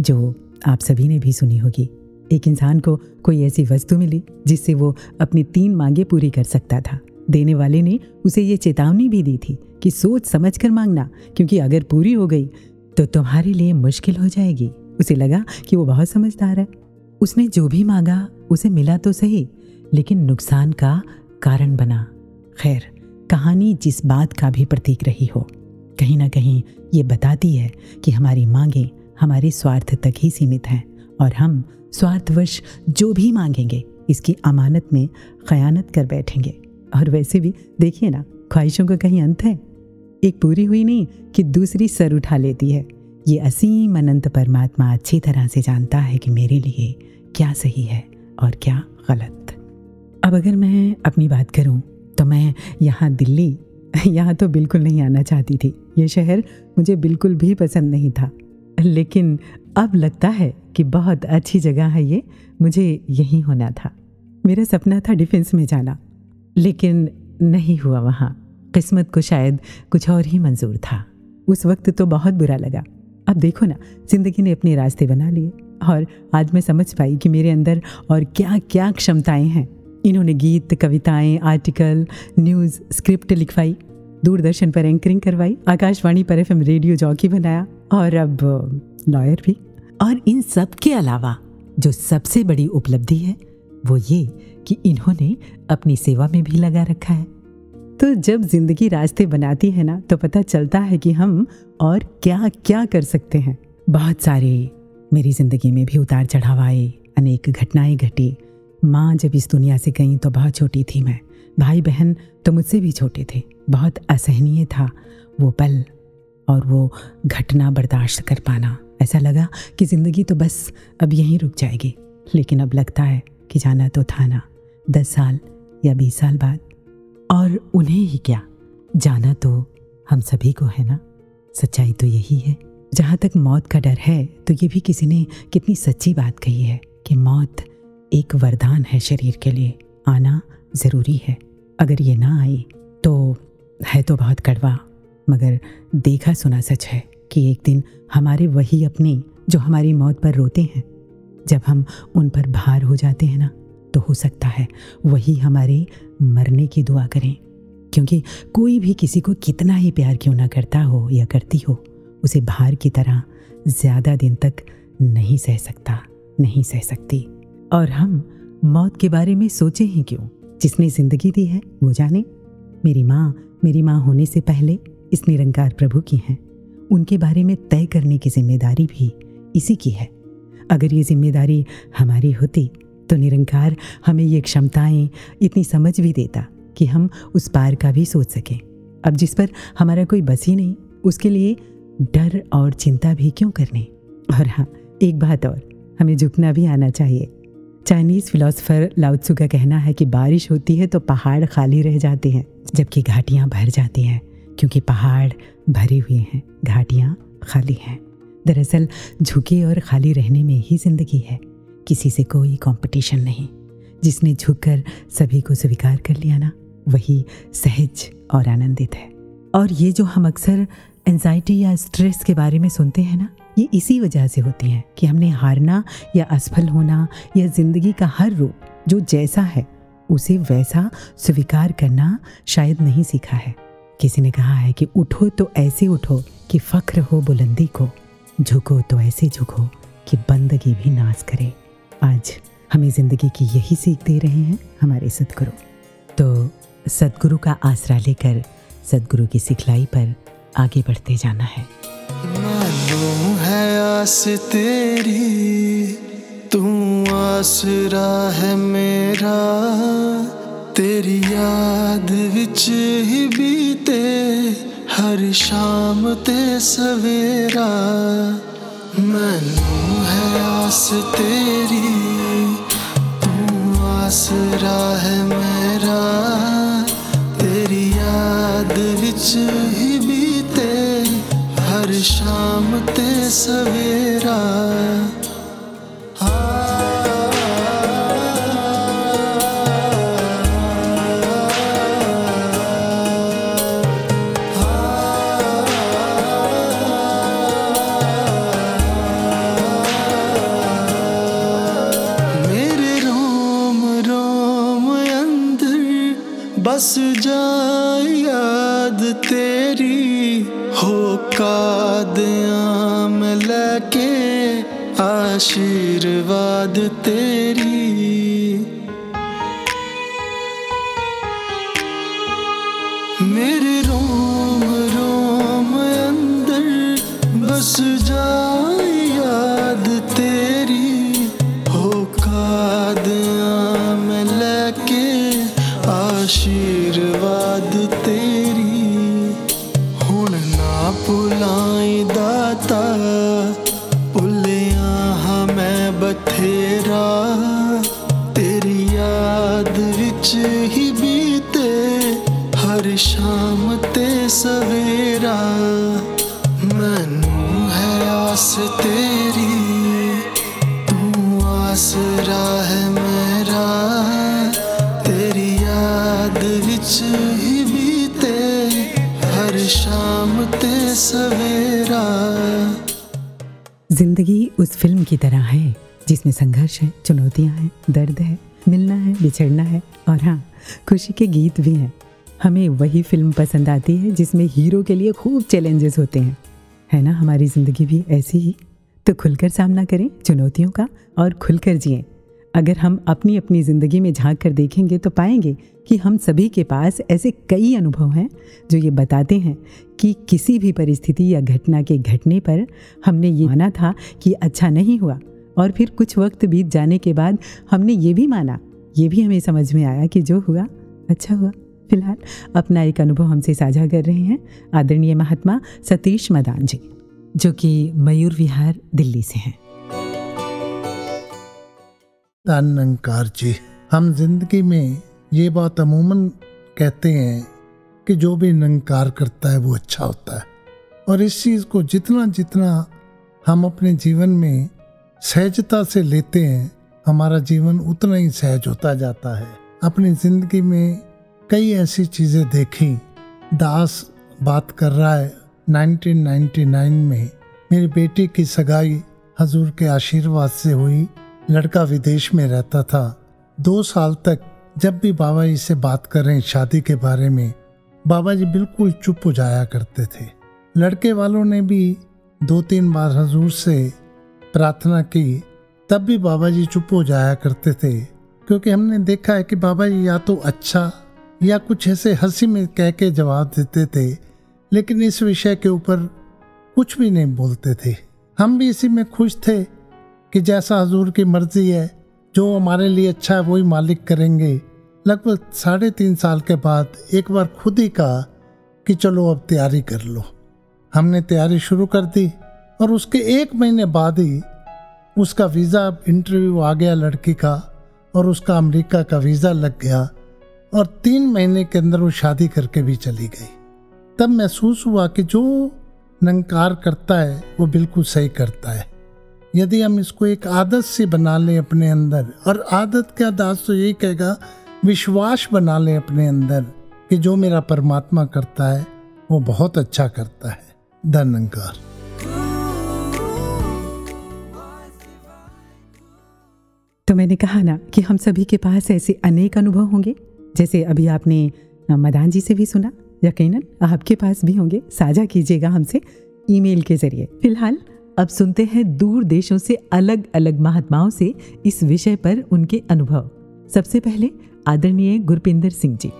जो आप सभी ने भी सुनी होगी। एक इंसान को कोई ऐसी वस्तु मिली, जिससे वो अपनी तीन मांगे पूरी कर सकता था। देने वाले ने उसे ये चेतावनी भी दी थी कि सोच समझ कर मांगना, क्योंकि अगर पूरी हो गई तो तुम्हारे लिए मुश्किल हो जाएगी। उसे लगा कि वो बहुत समझदार है। उसने जो भी मांगा, उसे मिला तो सही, लेकिन नुकसान का कारण बना। खैर, कहानी जिस बात का भी प्रतीक रही हो, कहीं ना कहीं ये बताती है कि हमारी मांगे हमारे स्वार्थ तक ही सीमित हैं और हम स्वार्थवश जो भी मांगेंगे, इसकी अमानत में खयानत कर बैठेंगे। और वैसे भी देखिए ना, ख्वाहिशों का कहीं अंत है। एक पूरी हुई नहीं कि दूसरी सर उठा लेती है। ये असीम अनंत परमात्मा अच्छी तरह से जानता है कि मेरे लिए क्या सही है और क्या गलत। अब अगर मैं अपनी बात करूँ तो मैं यहाँ दिल्ली, यहाँ तो बिल्कुल नहीं आना चाहती थी। ये शहर मुझे बिल्कुल भी पसंद नहीं था। लेकिन अब लगता है कि बहुत अच्छी जगह है ये, मुझे यहीं होना था। मेरा सपना था डिफेंस में जाना, लेकिन नहीं हुआ वहाँ। किस्मत को शायद कुछ और ही मंजूर था। उस वक्त तो बहुत बुरा लगा। अब देखो ना, ज़िंदगी ने अपने रास्ते बना लिए, और आज मैं समझ पाई कि मेरे अंदर और क्या क्या क्षमताएँ हैं। इन्होंने गीत, कविताएँ, आर्टिकल, न्यूज़, स्क्रिप्ट लिखवाई, दूरदर्शन पर एंकरिंग करवाई, आकाशवाणी पर एफएम रेडियो जॉकी बनाया और अब लॉयर भी। और इन सब के अलावा जो सबसे बड़ी उपलब्धि है, वो ये कि इन्होंने अपनी सेवा में भी लगा रखा है। तो जब ज़िंदगी रास्ते बनाती है ना तो पता चलता है कि हम और क्या क्या कर सकते हैं। बहुत सारे मेरी ज़िंदगी में भी उतार चढ़ाव आए, अनेक घटनाएँ घटी माँ जब इस दुनिया से गई तो बहुत छोटी थी मैं। भाई बहन तो मुझसे भी छोटे थे। बहुत असहनीय था वो पल और वो घटना बर्दाश्त कर पाना। ऐसा लगा कि ज़िंदगी तो बस अब यहीं रुक जाएगी। लेकिन अब लगता है कि जाना तो था ना। दस साल या बीस साल बाद। और उन्हें ही क्या? जाना तो हम सभी को है ना? सच्चाई तो यही है। जहाँ तक मौत का डर है तो ये भी किसी ने कितनी सच्ची बात कही है कि मौत एक वरदान है शरीर के लिए। आना ज़रूरी है। अगर ये ना आए तो है तो बहुत कड़वा, मगर देखा सुना सच है कि एक दिन हमारे वही अपने, जो हमारी मौत पर रोते हैं, जब हम उन पर भार हो जाते हैं ना तो हो सकता है वही हमारे मरने की दुआ करें। क्योंकि कोई भी किसी को कितना ही प्यार क्यों ना करता हो या करती हो, उसे भार की तरह ज़्यादा दिन तक नहीं सह सकता, नहीं सह सकती। और हम मौत के बारे में सोचे ही क्यों? जिसने ज़िंदगी दी है, वो जाने। मेरी माँ मेरी माँ होने से पहले इस निरंकार प्रभु की हैं। उनके बारे में तय करने की ज़िम्मेदारी भी इसी की है। अगर ये ज़िम्मेदारी हमारी होती तो निरंकार हमें ये क्षमताएँ इतनी समझ भी देता कि हम उस पार का भी सोच सकें। अब जिस पर हमारा कोई बस ही नहीं, उसके लिए डर और चिंता भी क्यों करने? और हाँ एक बात और, हमें झुकना भी आना चाहिए। चाइनीज़ फिलोसफर लाउत्सु का कहना है कि बारिश होती है तो पहाड़ खाली रह जाते हैं, जबकि घाटियाँ भर जाती हैं, क्योंकि पहाड़ भरे हुए हैं, घाटियाँ खाली हैं। दरअसल, झुके और खाली रहने में ही ज़िंदगी है, किसी से कोई कंपटीशन नहीं। जिसने झुककर सभी को स्वीकार कर लिया ना, वही सहज और आनंदित है। और ये जो हम अक्सर एनजाइटी या स्ट्रेस के बारे में सुनते हैं ना ये इसी वजह से होती हैं कि हमने हारना या असफल होना या ज़िंदगी का हर रूप जो जैसा है, उसे वैसा स्वीकार करना शायद नहीं सीखा है। किसी ने कहा है कि उठो तो ऐसे उठो कि फ़ख्र हो, बुलंदी को। झुको तो ऐसे झुको कि बंदगी भी नाश करे। आज हमें ज़िंदगी की यही सीख दे रहे हैं, हमारे सदगुरु। तो सदगुरु का आसरा लेकर, सदगुरु की सिखलाई पर आगे बढ़ते जाना है। है आस तेरी, तू आसरा है मेरा। तेरी याद विच ही बीते, हर शाम ते सवेरा। मैनू है आस तेरी, तू आसरा है मेरा। तेरी याद विच शाम ते सवेरा। आशीर्वाद तेरी सवेरा, मैनू है आस तेरी, तू आसरा है मेरा, तेरी याद विच ही बीते, हर शाम ते सवेरा। ज़िंदगी उस फ़िल्म की तरह है, जिसमें संघर्ष है, चुनौतियाँ हैं, दर्द है, मिलना है, बिछड़ना है, और हाँ खुशी के गीत भी हैं। हमें वही फ़िल्म पसंद आती है जिसमें हीरो के लिए खूब चैलेंजेस होते हैं। है ना? हमारी ज़िंदगी भी ऐसी ही। तो खुलकर सामना करें, चुनौतियों का, और खुलकर जिएँ। अगर हम अपनी अपनी ज़िंदगी में झाँक कर देखेंगे तो पाएँगे कि हम सभी के पास ऐसे कई अनुभव हैं, जो ये बताते हैं कि किसी भी परिस्थिति या घटना के घटने पर हमने ये माना था कि अच्छा नहीं हुआ, और फिर कुछ वक्त बीत जाने के बाद हमने ये भी माना। ये भी हमें समझ में आया कि जो हुआ अच्छा हुआ। फ़िलहाल अपना एक अनुभव हमसे साझा कर रहे हैं आदरणीय महात्मा सतीश मदान जी, जो कि मयूर विहार, दिल्ली से हैं। निरंकार जी, हम ज़िंदगी में ये बात अमूमन कहते हैं कि जो भी निरंकार करता है वो अच्छा होता है। और इस चीज़ को जितना जितना हम अपने जीवन में सहजता से लेते हैं, हमारा जीवन उतना ही सहज होता जाता है। अपनी ज़िंदगी में कई ऐसी चीज़ें देखी। दास बात कर रहा है 1999 में। मेरी बेटी की सगाई हजूर के आशीर्वाद से हुई। लड़का विदेश में रहता था। दो साल तक जब भी बाबा जी से बात करें शादी के बारे में बाबा जी बिल्कुल चुप हो जाया करते थे। लड़के वालों ने भी दो तीन बार हजूर से प्रार्थना की, तब भी बाबा जी चुप हो जाया करते थे। क्योंकि हमने देखा है कि बाबा जी या तो अच्छा या कुछ ऐसे हँसी में कह के जवाब देते थे, लेकिन इस विषय के ऊपर कुछ भी नहीं बोलते थे। हम भी इसी में खुश थे कि जैसा हजूर की मर्ज़ी है, जो हमारे लिए अच्छा है, वही मालिक करेंगे। लगभग साढ़े तीन साल के बाद एक बार खुद ही कहा कि चलो अब तैयारी कर लो। हमने तैयारी शुरू कर दी और उसके एक महीने बाद ही उसका वीज़ा इंटरव्यू आ गया लड़की का और उसका अमेरिका का वीज़ा लग गया। और तीन महीने के अंदर वो शादी करके भी चली गई। तब महसूस हुआ कि जो नंकार करता है, वो बिल्कुल सही करता है। यदि हम इसको एक आदत से बना लें अपने अंदर, और आदत का दास तो यही कहेगा, विश्वास बना लें अपने अंदर कि जो मेरा परमात्मा करता है, वो बहुत अच्छा करता है। धनकार तो मैंने कहा ना कि हम सभी के पास ऐसे अनेक अनुभव होंगे। जैसे अभी आपने मदान जी से भी सुना यकीनन आपके पास भी होंगे साझा कीजिएगा हमसे ईमेल के जरिए फिलहाल अब सुनते हैं दूर देशों से अलग अलग महात्माओं से इस विषय पर उनके अनुभव सबसे पहले आदरणीय गुरपिंदर सिंह जी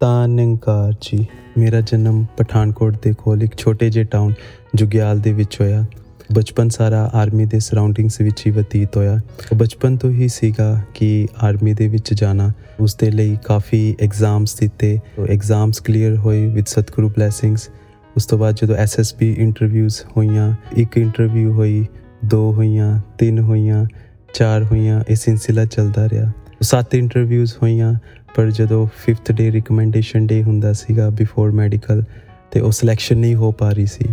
ਤਾਨੰਕਾਰ ਜੀ ਮੇਰਾ ਜਨਮ ਪਠਾਨਕੋਟ ਦੇ ਕੋਲ ਇੱਕ ਛੋਟੇ ਜਿਹੇ ਟਾਊਨ ਜੁਗਿਆਲ ਦੇ ਵਿੱਚ ਹੋਇਆ ਬਚਪਨ ਸਾਰਾ ਆਰਮੀ ਦੇ ਸਰਾਊਂਡਿੰਗਸ ਵਿੱਚ ਹੀ ਬਤੀਤ ਹੋਇਆ। ਬਚਪਨ ਤੋਂ ਹੀ ਸੀਗਾ ਕਿ ਆਰਮੀ ਦੇ ਵਿੱਚ ਜਾਣਾ। ਉਸ ਦੇ ਲਈ ਕਾਫੀ ਐਗਜ਼ਾਮਸ ਦਿੱਤੇ। ਐਗਜ਼ਾਮਸ ਕਲੀਅਰ ਹੋਏ ਵਿਦ ਸਤਿਗੁਰੂ ਬਲੇਸਿੰਗਸ ਉਸ ਤੋਂ ਬਾਅਦ ਜਦੋਂ ਐਸਐਸਬੀ ਇੰਟਰਵਿਊਜ਼ ਹੋਈਆਂ, ਇੱਕ ਇੰਟਰਵਿਊ ਹੋਈ, ਦੋ ਹੋਈਆਂ, ਤਿੰਨ ਹੋਈਆਂ, ਚਾਰ ਹੋਈਆਂ, ਇਹ ਸਿਲਸਿਲਾ ਚੱਲਦਾ ਰਿਹਾ। ਸੱਤ ਇੰਟਰਵਿਊਜ਼ ਹੋਈਆਂ, ਪਰ ਜਦੋਂ 5th ਡੇ ਰეკਮੈਂਡੇਸ਼ਨ ਡੇ ਹੁੰਦਾ ਸੀਗਾ ਬਿਫੋਰ ਮੈਡੀਕਲ ਤੇ ਉਹ ਸਿਲੈਕਸ਼ਨ ਨਹੀਂ ਹੋ ਪਾ ਰਹੀ ਸੀ।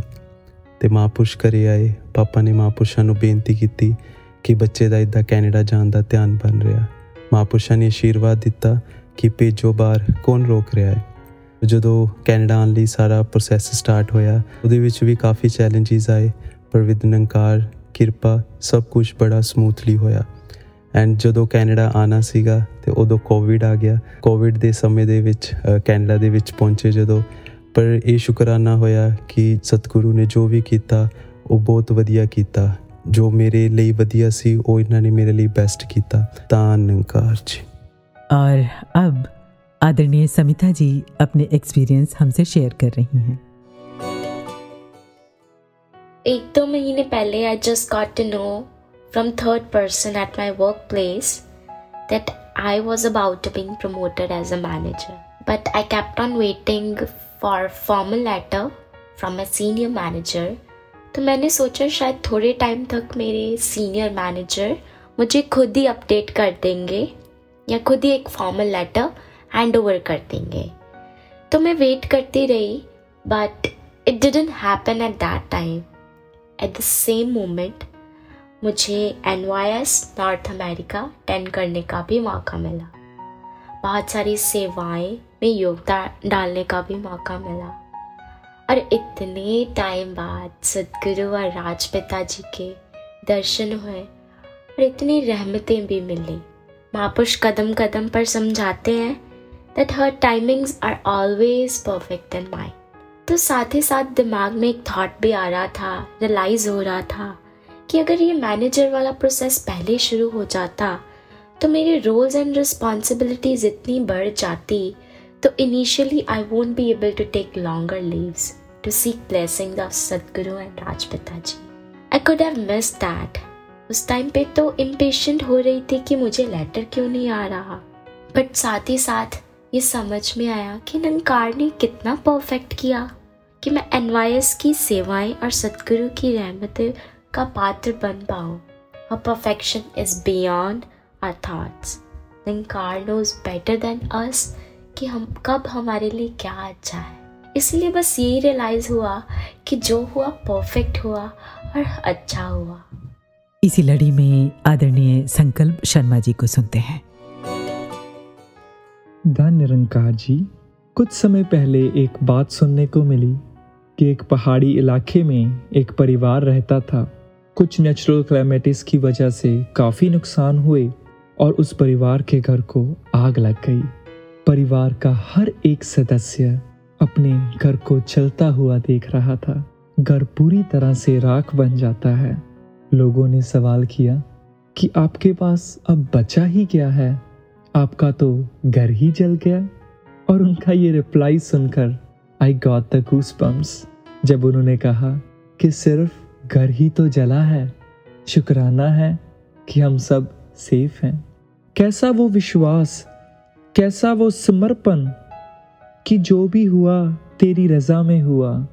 ਤੇ ਮਾਪੁਰਸ਼ ਕਰੇ ਆਏ। ਪਾਪਾ ਨੇ ਮਾਪੁਰਸ਼ਾਂ ਨੂੰ ਬੇਨਤੀ ਕੀਤੀ ਕਿ ਬੱਚੇ ਦਾ ਇਦਾਂ ਕੈਨੇਡਾ ਜਾਣ ਦਾ ਧਿਆਨ ਬਣ ਰਿਹਾ। ਮਾਪੁਰਸ਼ਾਂ ਨੇ ਅਸ਼ੀਰਵਾਦ ਦਿੱਤਾ ਕਿ ਭੇਜੋ ਬਾਹਰ, ਕੌਣ ਰੋਕ ਰਿਹਾ ਹੈ? ਜਦੋਂ ਕੈਨੇਡਾ ਆਉਣ ਲਈ ਸਾਰਾ ਪ੍ਰੋਸੈਸ ਸਟਾਰਟ ਹੋਇਆ, ਉਹਦੇ ਵਿੱਚ ਵੀ ਕਾਫੀ ਚੈਲੰਜਸ ਆਏ। ਪਰ ਵਿਦ ਨੰਕਾਰ, ਕਿਰਪਾ, ਸਭ ਕੁਝ ਬੜਾ ਸਮੂਥਲੀ ਹੋਇਆ। ਐਂਡ ਜਦੋਂ ਕੈਨੇਡਾ ਆਣਾ ਸੀਗਾ ਤੇ ਉਦੋਂ ਕੋਵਿਡ ਆ ਗਿਆ। ਕੋਵਿਡ ਦੇ ਸਮੇਂ ਦੇ ਵਿੱਚ ਕੈਨੇਡਾ ਦੇ ਵਿੱਚ ਪਹੁੰਚੇ ਜਦੋਂ ਪਰ ਇਹ ਸ਼ੁਕਰਾਨਾ ਹੋਇਆ ਕਿ ਸਤਿਗੁਰੂ ਨੇ ਜੋ ਵੀ ਕੀਤਾ ਉਹ ਬਹੁਤ ਵਧੀਆ ਕੀਤਾ ਜੋ ਮੇਰੇ ਲਈ ਵਧੀਆ ਸੀ ਉਹ ਇਹਨਾਂ ਨੇ ਮੇਰੇ ਲਈ बेस्ट ਕੀਤਾ ਧੰਨਕਾਰ ਜੀ और अब आदरणीय समिता जी अपने एक्सपीरियंस हमसे शेयर कर रही हैं एक दो महीने पहले I just got to know from third person at my workplace that I was about to being promoted as a manager. But I kept on waiting for formal letter from a senior manager तो मैंने सोचा शायद थोड़े time तक मेरे senior manager मुझे खुद ही update कर देंगे या खुद ही एक फॉर्मल लेटर हैंड ओवर कर देंगे। तो मैं वेट करती रही but it didn't happen at that time at the same moment मुझे एन नॉर्थ अमेरिका अटेंड करने का भी मौका मिला। बहुत सारी सेवाएँ में योगदान डालने का भी मौका मिला। और इतने टाइम बाद सदगुरु और राजपिता जी के दर्शन हुए और इतनी रहमतें भी मिली। महापुरुष कदम कदम पर समझाते हैं that her timings are always perfect in mind तो साथ ही साथ दिमाग में एक थॉट भी आ रहा था रियलाइज़ हो रहा था कि अगर ये मैनेजर वाला प्रोसेस पहले शुरू हो जाता तो मेरे रोल्स एंड रिस्पॉन्सिबिलिटीज इतनी बढ़ जाती तो initially I won't be able to take longer leaves to seek blessing of Sadguru and Rajpita ji I could have miss that उस टाइम पे तो इम्पेशेंट हो रही थी कि मुझे लेटर क्यों नहीं आ रहा। बट साथ ही साथ, ये समझ में आया कि नंकार ने कितना परफेक्ट किया कि मैं एन की सेवाएँ और सदगुरु की रहमत का पात्र बन पाऊँ। Her perfection is beyond thoughts. Then God knows better than us कि हम कब हमारे लिए क्या अच्छा है। इसलिए बस यही रियलाइज़ हुआ कि जो हुआ परफेक्ट हुआ और अच्छा हुआ। इसी लड़ी में आदरणीय संकल्प शर्मा जी को सुनते हैं। धन निरंकार जी कुछ समय पहले एक बात सुनने को मिली कि एक पहाड़ी इलाके में एक परिवार रहता था। कुछ नेचुरल क्लाइमेटिस की वजह से काफ़ी नुकसान हुए और उस परिवार के घर को आग लग गई। परिवार का हर एक सदस्य अपने घर को चलता हुआ देख रहा था। घर पूरी तरह से राख बन जाता है। लोगों ने सवाल किया कि आपके पास अब बचा ही क्या है? आपका तो घर ही जल गया। और उनका ये रिप्लाई सुनकर I got the goose bumps जब उन्होंने कहा कि सिर्फ़ घर ही तो जला है। शुक्राना है कि हम सब सेफ़ हैं। कैसा वो विश्वास कैसा वो समर्पण कि जो भी हुआ तेरी रजा में हुआ?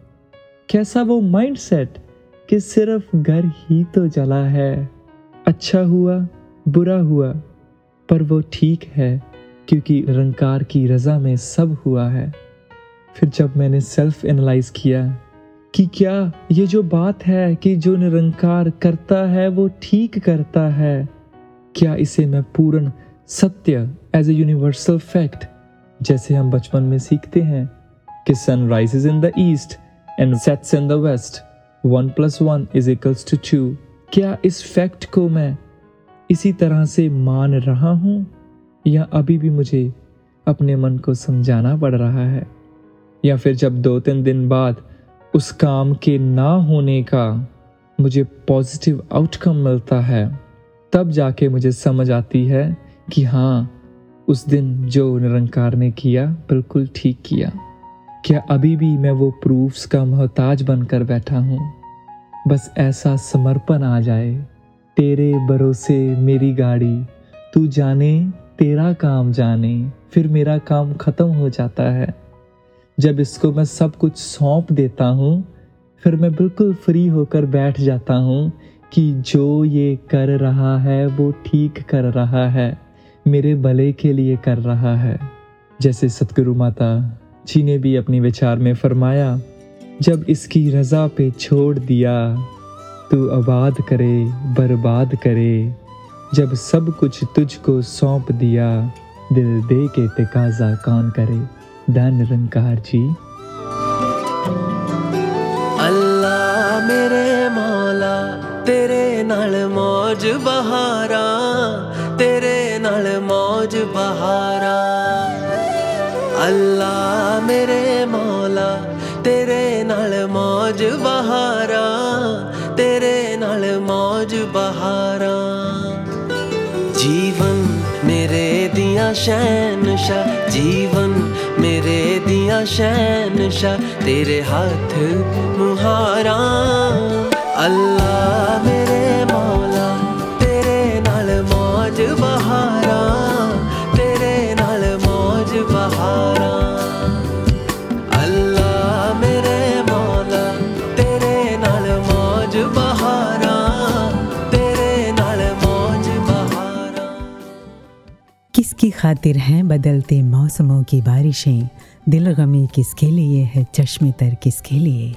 कैसा वो माइंडसेट कि सिर्फ़ घर ही तो जला है? अच्छा हुआ, बुरा हुआ, पर वो ठीक है क्योंकि निरंकार की रजा में सब हुआ है। फिर जब मैंने सेल्फ एनालाइज किया कि क्या ये जो बात है कि जो निरंकार करता है वो ठीक करता है, क्या इसे मैं पूर्ण सत्य एज ए यूनिवर्सल फैक्ट जैसे हम बचपन में सीखते हैं कि sun rises in the east and sets in the west one plus one is equals to two क्या इस फैक्ट को मैं इसी तरह से मान रहा हूँ? या अभी भी मुझे अपने मन को समझाना पड़ रहा है? या फिर जब दो तीन दिन बाद उस काम के ना होने का मुझे पॉजिटिव आउटकम मिलता है, तब जाके मुझे समझ आती है कि हाँ उस दिन जो निरंकार ने किया, बिल्कुल ठीक किया। क्या अभी भी मैं वो प्रूफ्स का मोहताज बनकर बैठा हूँ? बस ऐसा समर्पण आ जाए, तेरे भरोसे मेरी गाड़ी, तू जाने, तेरा काम जाने, फिर मेरा काम खत्म हो जाता है। जब इसको मैं सब कुछ सौंप देता हूँ, फिर मैं बिल्कुल फ्री होकर बैठ जाता हूँ कि जो ये कर रहा है, वो ठीक कर रहा है। मेरे भले के लिए कर रहा है। जैसे सतगुरु माता जी ने भी अपने विचार में फरमाया, जब इसकी रजा पे छोड़ दिया, तू आबाद करे, बर्बाद करे। जब सब कुछ तुझको सौंप दिया, दिल दे के तकाजा कौन करे। धन रंकार जी। अल्लाह मेरे मौला, तेरे नाल मौज बहारा। सहारा अल्लाह मेरे मौला, तेरे नाल मौज बहारा, तेरे नाल मौज बहारा। जीवन मेरे दिया शैन शाह जीवन मेरे दिया शैन शाह तेरे हाथ मुहारा। अल्लाह खातिर हैं बदलते मौसमों की बारिशें। दिल गमी किसके लिए है? चश्मे तर किसके लिए?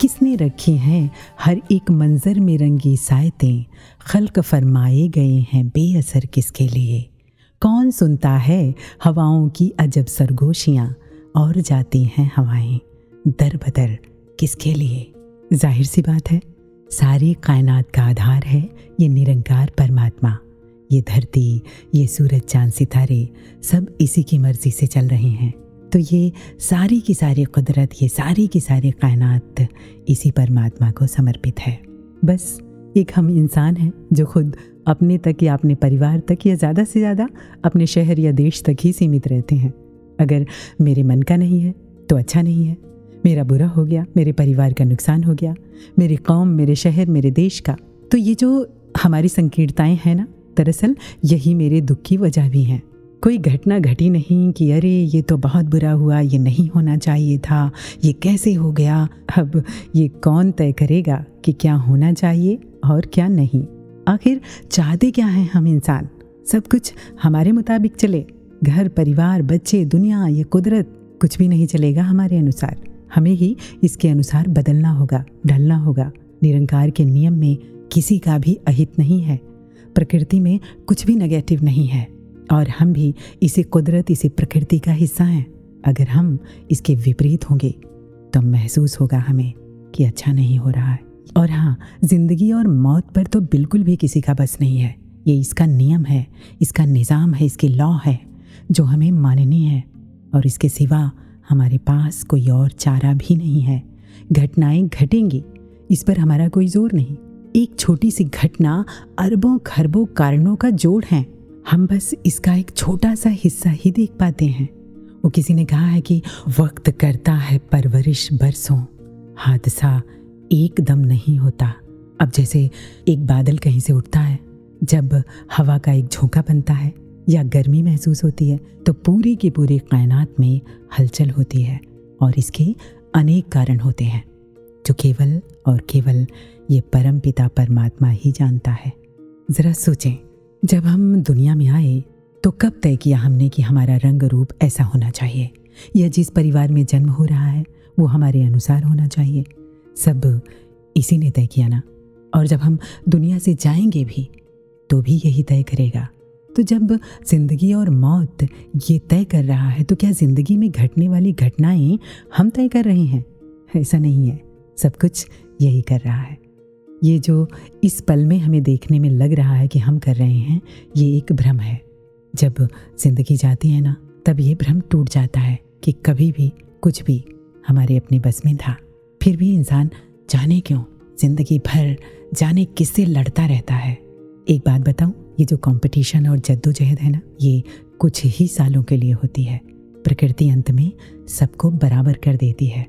किसने रखी हैं हर एक मंज़र में रंगी सायतें? खल्क फरमाए गए हैं बेअसर किसके लिए? कौन सुनता है हवाओं की अजब सरगोशियाँ? और जाती हैं हवाएँ दर बदर किसके लिए? ज़ाहिर सी बात है, सारी कायनात का आधार है ये निरंकार परमात्मा। ये धरती, ये सूरज चाँद सितारे सब इसी की मर्ज़ी से चल रहे हैं। तो ये सारी की सारी कुदरत, ये सारी की सारी कायनात इसी परमात्मा को समर्पित है। बस एक हम इंसान हैं जो खुद अपने तक या अपने परिवार तक या ज़्यादा से ज़्यादा अपने शहर या देश तक ही सीमित रहते हैं। अगर मेरे मन का नहीं है तो अच्छा नहीं है। मेरा बुरा हो गया, मेरे परिवार का नुकसान हो गया, मेरी कौम, मेरे शहर, मेरे देश का। तो ये जो हमारी संकीर्णताएँ हैं ना दरअसल यही मेरे दुख की वजह भी है। कोई घटना घटी नहीं कि अरे, ये तो बहुत बुरा हुआ, ये नहीं होना चाहिए था, ये कैसे हो गया, अब ये कौन तय करेगा कि क्या होना चाहिए और क्या नहीं? आखिर चाहते क्या हैं हम इंसान? सब कुछ हमारे मुताबिक चले। घर, परिवार, बच्चे, दुनिया, ये कुदरत, कुछ भी नहीं चलेगा हमारे अनुसार। हमें ही इसके अनुसार बदलना होगा, ढलना होगा। निरंकार के नियम में किसी का भी अहित नहीं है। प्रकृति में कुछ भी नेगेटिव नहीं है, और हम भी इसे कुदरत, इसे प्रकृति का हिस्सा हैं। अगर हम इसके विपरीत होंगे तो महसूस होगा हमें कि अच्छा नहीं हो रहा है। और हाँ ज़िंदगी और मौत पर तो बिल्कुल भी किसी का बस नहीं है। ये इसका नियम है, इसका निज़ाम है, इसकी लॉ है, जो हमें माननी है। और इसके सिवा हमारे पास कोई और चारा भी नहीं है। घटनाएँ घटेंगी, इस पर हमारा कोई ज़ोर नहीं। एक छोटी सी घटना अरबों खरबों कारणों का जोड़ है। हम बस इसका एक छोटा सा हिस्सा ही देख पाते हैं। वो किसी ने कहा है कि वक्त करता है परवरिश बरसों। हादसा एकदम नहीं होता। अब जैसे एक बादल कहीं से उठता है, जब हवा का एक झोंका बनता है या गर्मी महसूस होती है तो पूरी की पूरी कायनात में हलचल होती है और इसके अनेक कारण होते हैं, जो केवल और केवल ये परम पिता परमात्मा ही जानता है। ज़रा सोचें, जब हम दुनिया में आए तो कब तय किया हमने कि हमारा रंग रूप ऐसा होना चाहिए? या जिस परिवार में जन्म हो रहा है, वो हमारे अनुसार होना चाहिए? सब इसी ने तय किया ना? और जब हम दुनिया से जाएँगे भी तो भी यही तय करेगा। तो जब ज़िंदगी और मौत ये तय कर रहा है तो क्या ज़िंदगी में घटने वाली घटनाएँ हम तय कर रहे हैं? ऐसा नहीं है। सब कुछ यही कर रहा है। ये जो इस पल में हमें देखने में लग रहा है कि हम कर रहे हैं, ये एक भ्रम है। जब ज़िंदगी जाती है ना, तब ये भ्रम टूट जाता है कि कभी भी, कुछ भी हमारे अपने बस में था। फिर भी इंसान जाने क्यों? ज़िंदगी भर जाने किससे लड़ता रहता है? एक बात बताऊँ, ये जो कंपटीशन और जद्दोजहद है ना, ये कुछ ही सालों के लिए होती है। प्रकृति अंत में सबको बराबर कर देती है।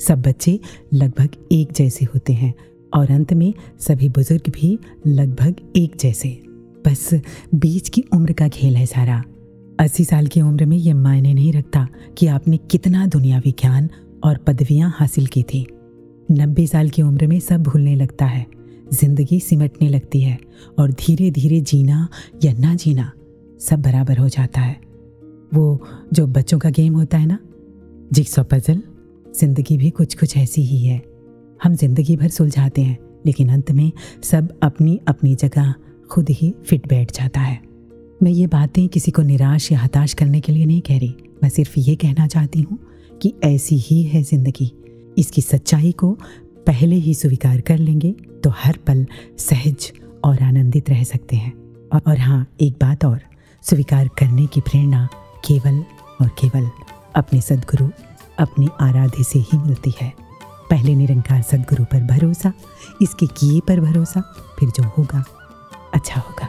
सब बच्चे लगभग एक जैसे होते हैं। और अंत में सभी बुज़ुर्ग भी लगभग एक जैसे। बस बीच की उम्र का खेल है सारा। अस्सी साल की उम्र में यह मायने नहीं रखता कि आपने कितना दुनियावी ज्ञान और पदवियाँ हासिल की थी। नब्बे साल की उम्र में सब भूलने लगता है, ज़िंदगी सिमटने लगती है और धीरे धीरे जीना या ना जीना सब बराबर हो जाता है। वो जो बच्चों का गेम होता है ना जिक्सो पजल, ज़िंदगी भी कुछ कुछ ऐसी ही है। हम ज़िंदगी भर सुलझाते हैं लेकिन अंत में सब अपनी अपनी जगह खुद ही फिट बैठ जाता है। मैं ये बातें किसी को निराश या हताश करने के लिए नहीं कह रही। मैं सिर्फ़ ये कहना चाहती हूँ कि ऐसी ही है ज़िंदगी। इसकी सच्चाई को पहले ही स्वीकार कर लेंगे तो हर पल सहज और आनंदित रह सकते हैं। और, हाँ एक बात और। स्वीकार करने की प्रेरणा केवल और केवल अपने सदगुरु अपनी आराध्य से ही मिलती है। पहले निरंकार सदगुरु पर भरोसा, इसके किए पर भरोसा, फिर जो होगा अच्छा होगा।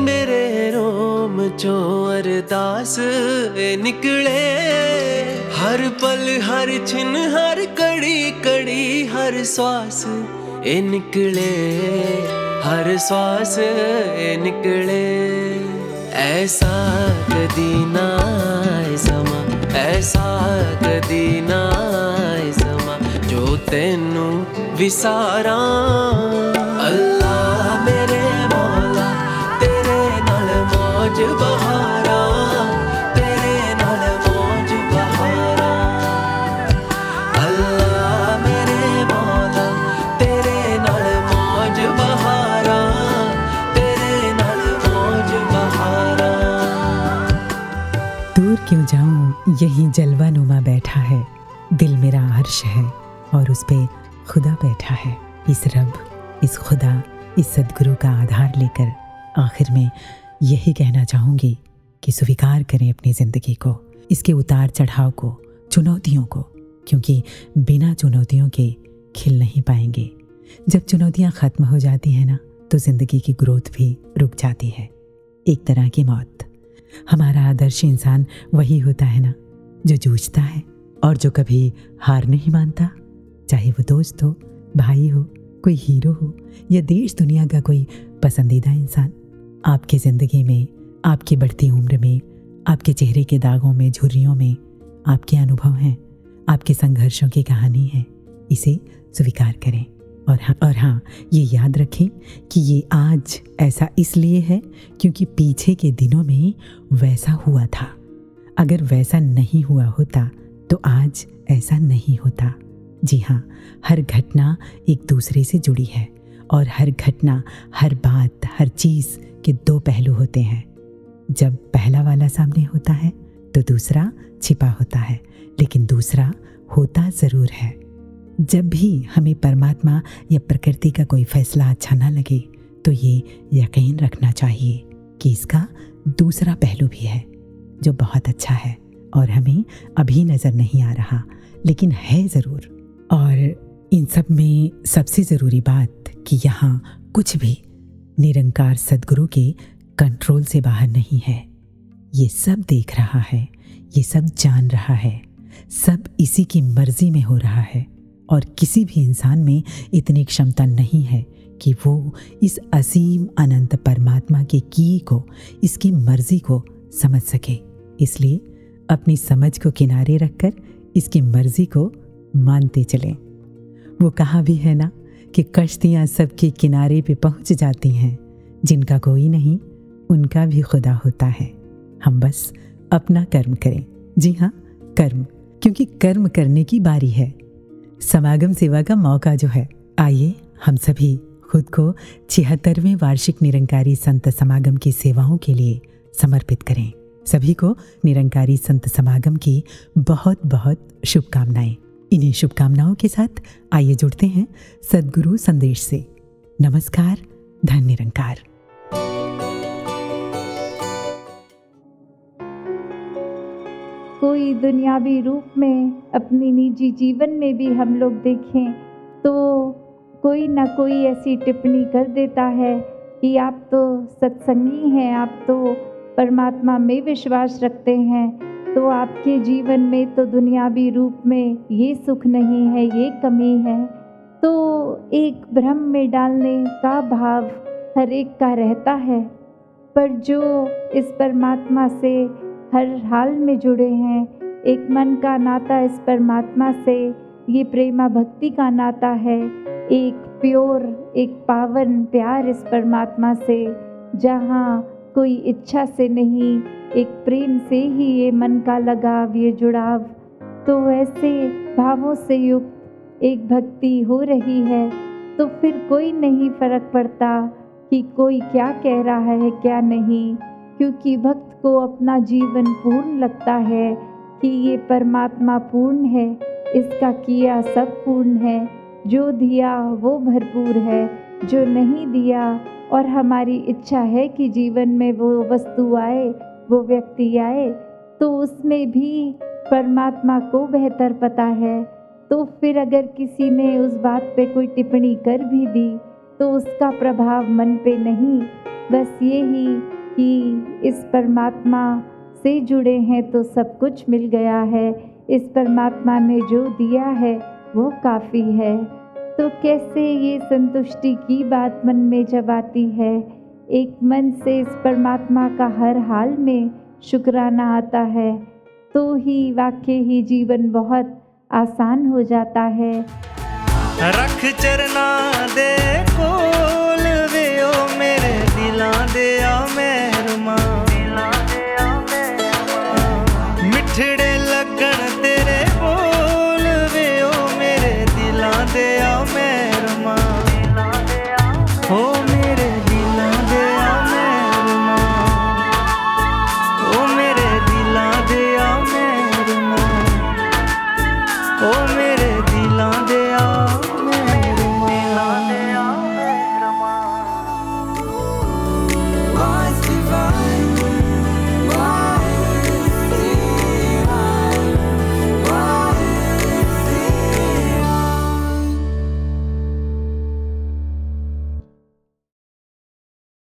मेरे रोम चो अरदास निकले। हर पल, हर छिन, हर कड़ी कड़ी, हर श्वास ए निकले। हर श्वास ए निकले। ऐसा कदी ना समा ऐसा कदी ना समा जो तेनू विसारा अल्लाह यही जलवा नुमा बैठा है। दिल मेरा अर्श है और उस पे खुदा बैठा है। इस रब, इस खुदा, इस सदगुरु का आधार लेकर आखिर में यही कहना चाहूँगी कि स्वीकार करें अपनी ज़िंदगी को, इसके उतार चढ़ाव को, चुनौतियों को, क्योंकि बिना चुनौतियों के खिल नहीं पाएँगे। जब चुनौतियाँ ख़त्म हो जाती हैं ना तो ज़िंदगी की ग्रोथ भी रुक जाती है। एक तरह की मौत। हमारा आदर्श इंसान वही होता है ना, जो जूझता है और जो कभी हार नहीं मानता। चाहे वो दोस्त हो, भाई हो, कोई हीरो हो, या देश दुनिया का कोई पसंदीदा इंसान, आपकी ज़िंदगी में, आपकी बढ़ती उम्र में, आपके चेहरे के दागों में, झुर्रियों में, आपके अनुभव हैं, आपके संघर्षों की कहानी है, इसे स्वीकार करें। और हाँ और हाँ ये याद रखें कि ये आज ऐसा इसलिए है क्योंकि पीछे के दिनों में वैसा हुआ था। अगर वैसा नहीं हुआ होता तो आज ऐसा नहीं होता। जी हाँ हर घटना एक दूसरे से जुड़ी है और हर घटना, हर बात, हर चीज़ के दो पहलू होते हैं। जब पहला वाला सामने होता है तो दूसरा छिपा होता है, लेकिन दूसरा होता ज़रूर है। जब भी हमें परमात्मा या प्रकृति का कोई फैसला अच्छा ना लगे तो ये यकीन रखना चाहिए कि इसका दूसरा पहलू भी है, जो बहुत अच्छा है और हमें अभी नज़र नहीं आ रहा, लेकिन है ज़रूर। और इन सब में सबसे ज़रूरी बात कि यहाँ कुछ भी निरंकार सदगुरु के कंट्रोल से बाहर नहीं है। ये सब देख रहा है, ये सब जान रहा है, सब इसी की मर्ज़ी में हो रहा है। और किसी भी इंसान में इतनी क्षमता नहीं है कि वो इस असीम अनंत परमात्मा के किए को, इसकी मर्ज़ी को समझ सके। इसलिए अपनी समझ को किनारे रखकर इसकी मर्ज़ी को मानते चलें। वो कहा भी है ना कि कश्तियाँ सबके किनारे पे पहुँच जाती हैं। जिनका कोई नहीं, उनका भी खुदा होता है। हम बस अपना कर्म करें। जी हाँ कर्म। क्योंकि कर्म करने की बारी है। समागम सेवा का मौका जो है। आइए, हम सभी खुद को छिहत्तरवें वार्षिक निरंकारी संत समागम की सेवाओं के लिए समर्पित करें। सभी को निरंकारी संत समागम की बहुत बहुत शुभकामनाएँ। इन्हीं शुभकामनाओं के साथ आइए जुड़ते हैं सदगुरु संदेश से। नमस्कार धन निरंकार। कोई दुनियावी रूप में अपनी निजी जीवन में भी हम लोग देखें तो कोई ना कोई ऐसी टिप्पणी कर देता है कि आप तो सत्संगी हैं, आप तो परमात्मा में विश्वास रखते हैं तो आपके जीवन में तो दुनियावी रूप में ये सुख नहीं है, ये कमी है। तो एक भ्रम में डालने का भाव हर एक का रहता है, पर जो इस परमात्मा से हर हाल में जुड़े हैं। एक मन का नाता इस परमात्मा से, ये प्रेमा भक्ति का नाता है। एक प्योर, एक पावन, प्यार इस परमात्मा से। जहाँ कोई इच्छा से नहीं, एक प्रेम से ही ये मन का लगाव, ये जुड़ाव। तो ऐसे भावों से युक्त एक भक्ति हो रही है तो फिर कोई नहीं फ़र्क पड़ता कि कोई क्या कह रहा है, क्या नहीं। क्योंकि भक्त को अपना जीवन पूर्ण लगता है कि ये परमात्मा पूर्ण है, इसका किया सब पूर्ण है। जो दिया, वो भरपूर है, जो नहीं दिया और हमारी इच्छा है कि जीवन में वो वस्तु आए, वो व्यक्ति आए तो उसमें भी परमात्मा को बेहतर पता है। तो फिर अगर किसी ने उस बात पे कोई टिप्पणी कर भी दी तो उसका प्रभाव मन पे नहीं। बस ये ही कि इस परमात्मा से जुड़े हैं तो सब कुछ मिल गया है। इस परमात्मा ने जो दिया है, वो काफ़ी है। तो कैसे ये संतुष्टि की बात मन में जब आती है? एक मन से इस परमात्मा का हर हाल में शुक्राना आता है। तो ही वाक्य ही जीवन बहुत आसान हो जाता है। रख चरना दे कोल वे ओ मेरे दिलां दे आ महरूमा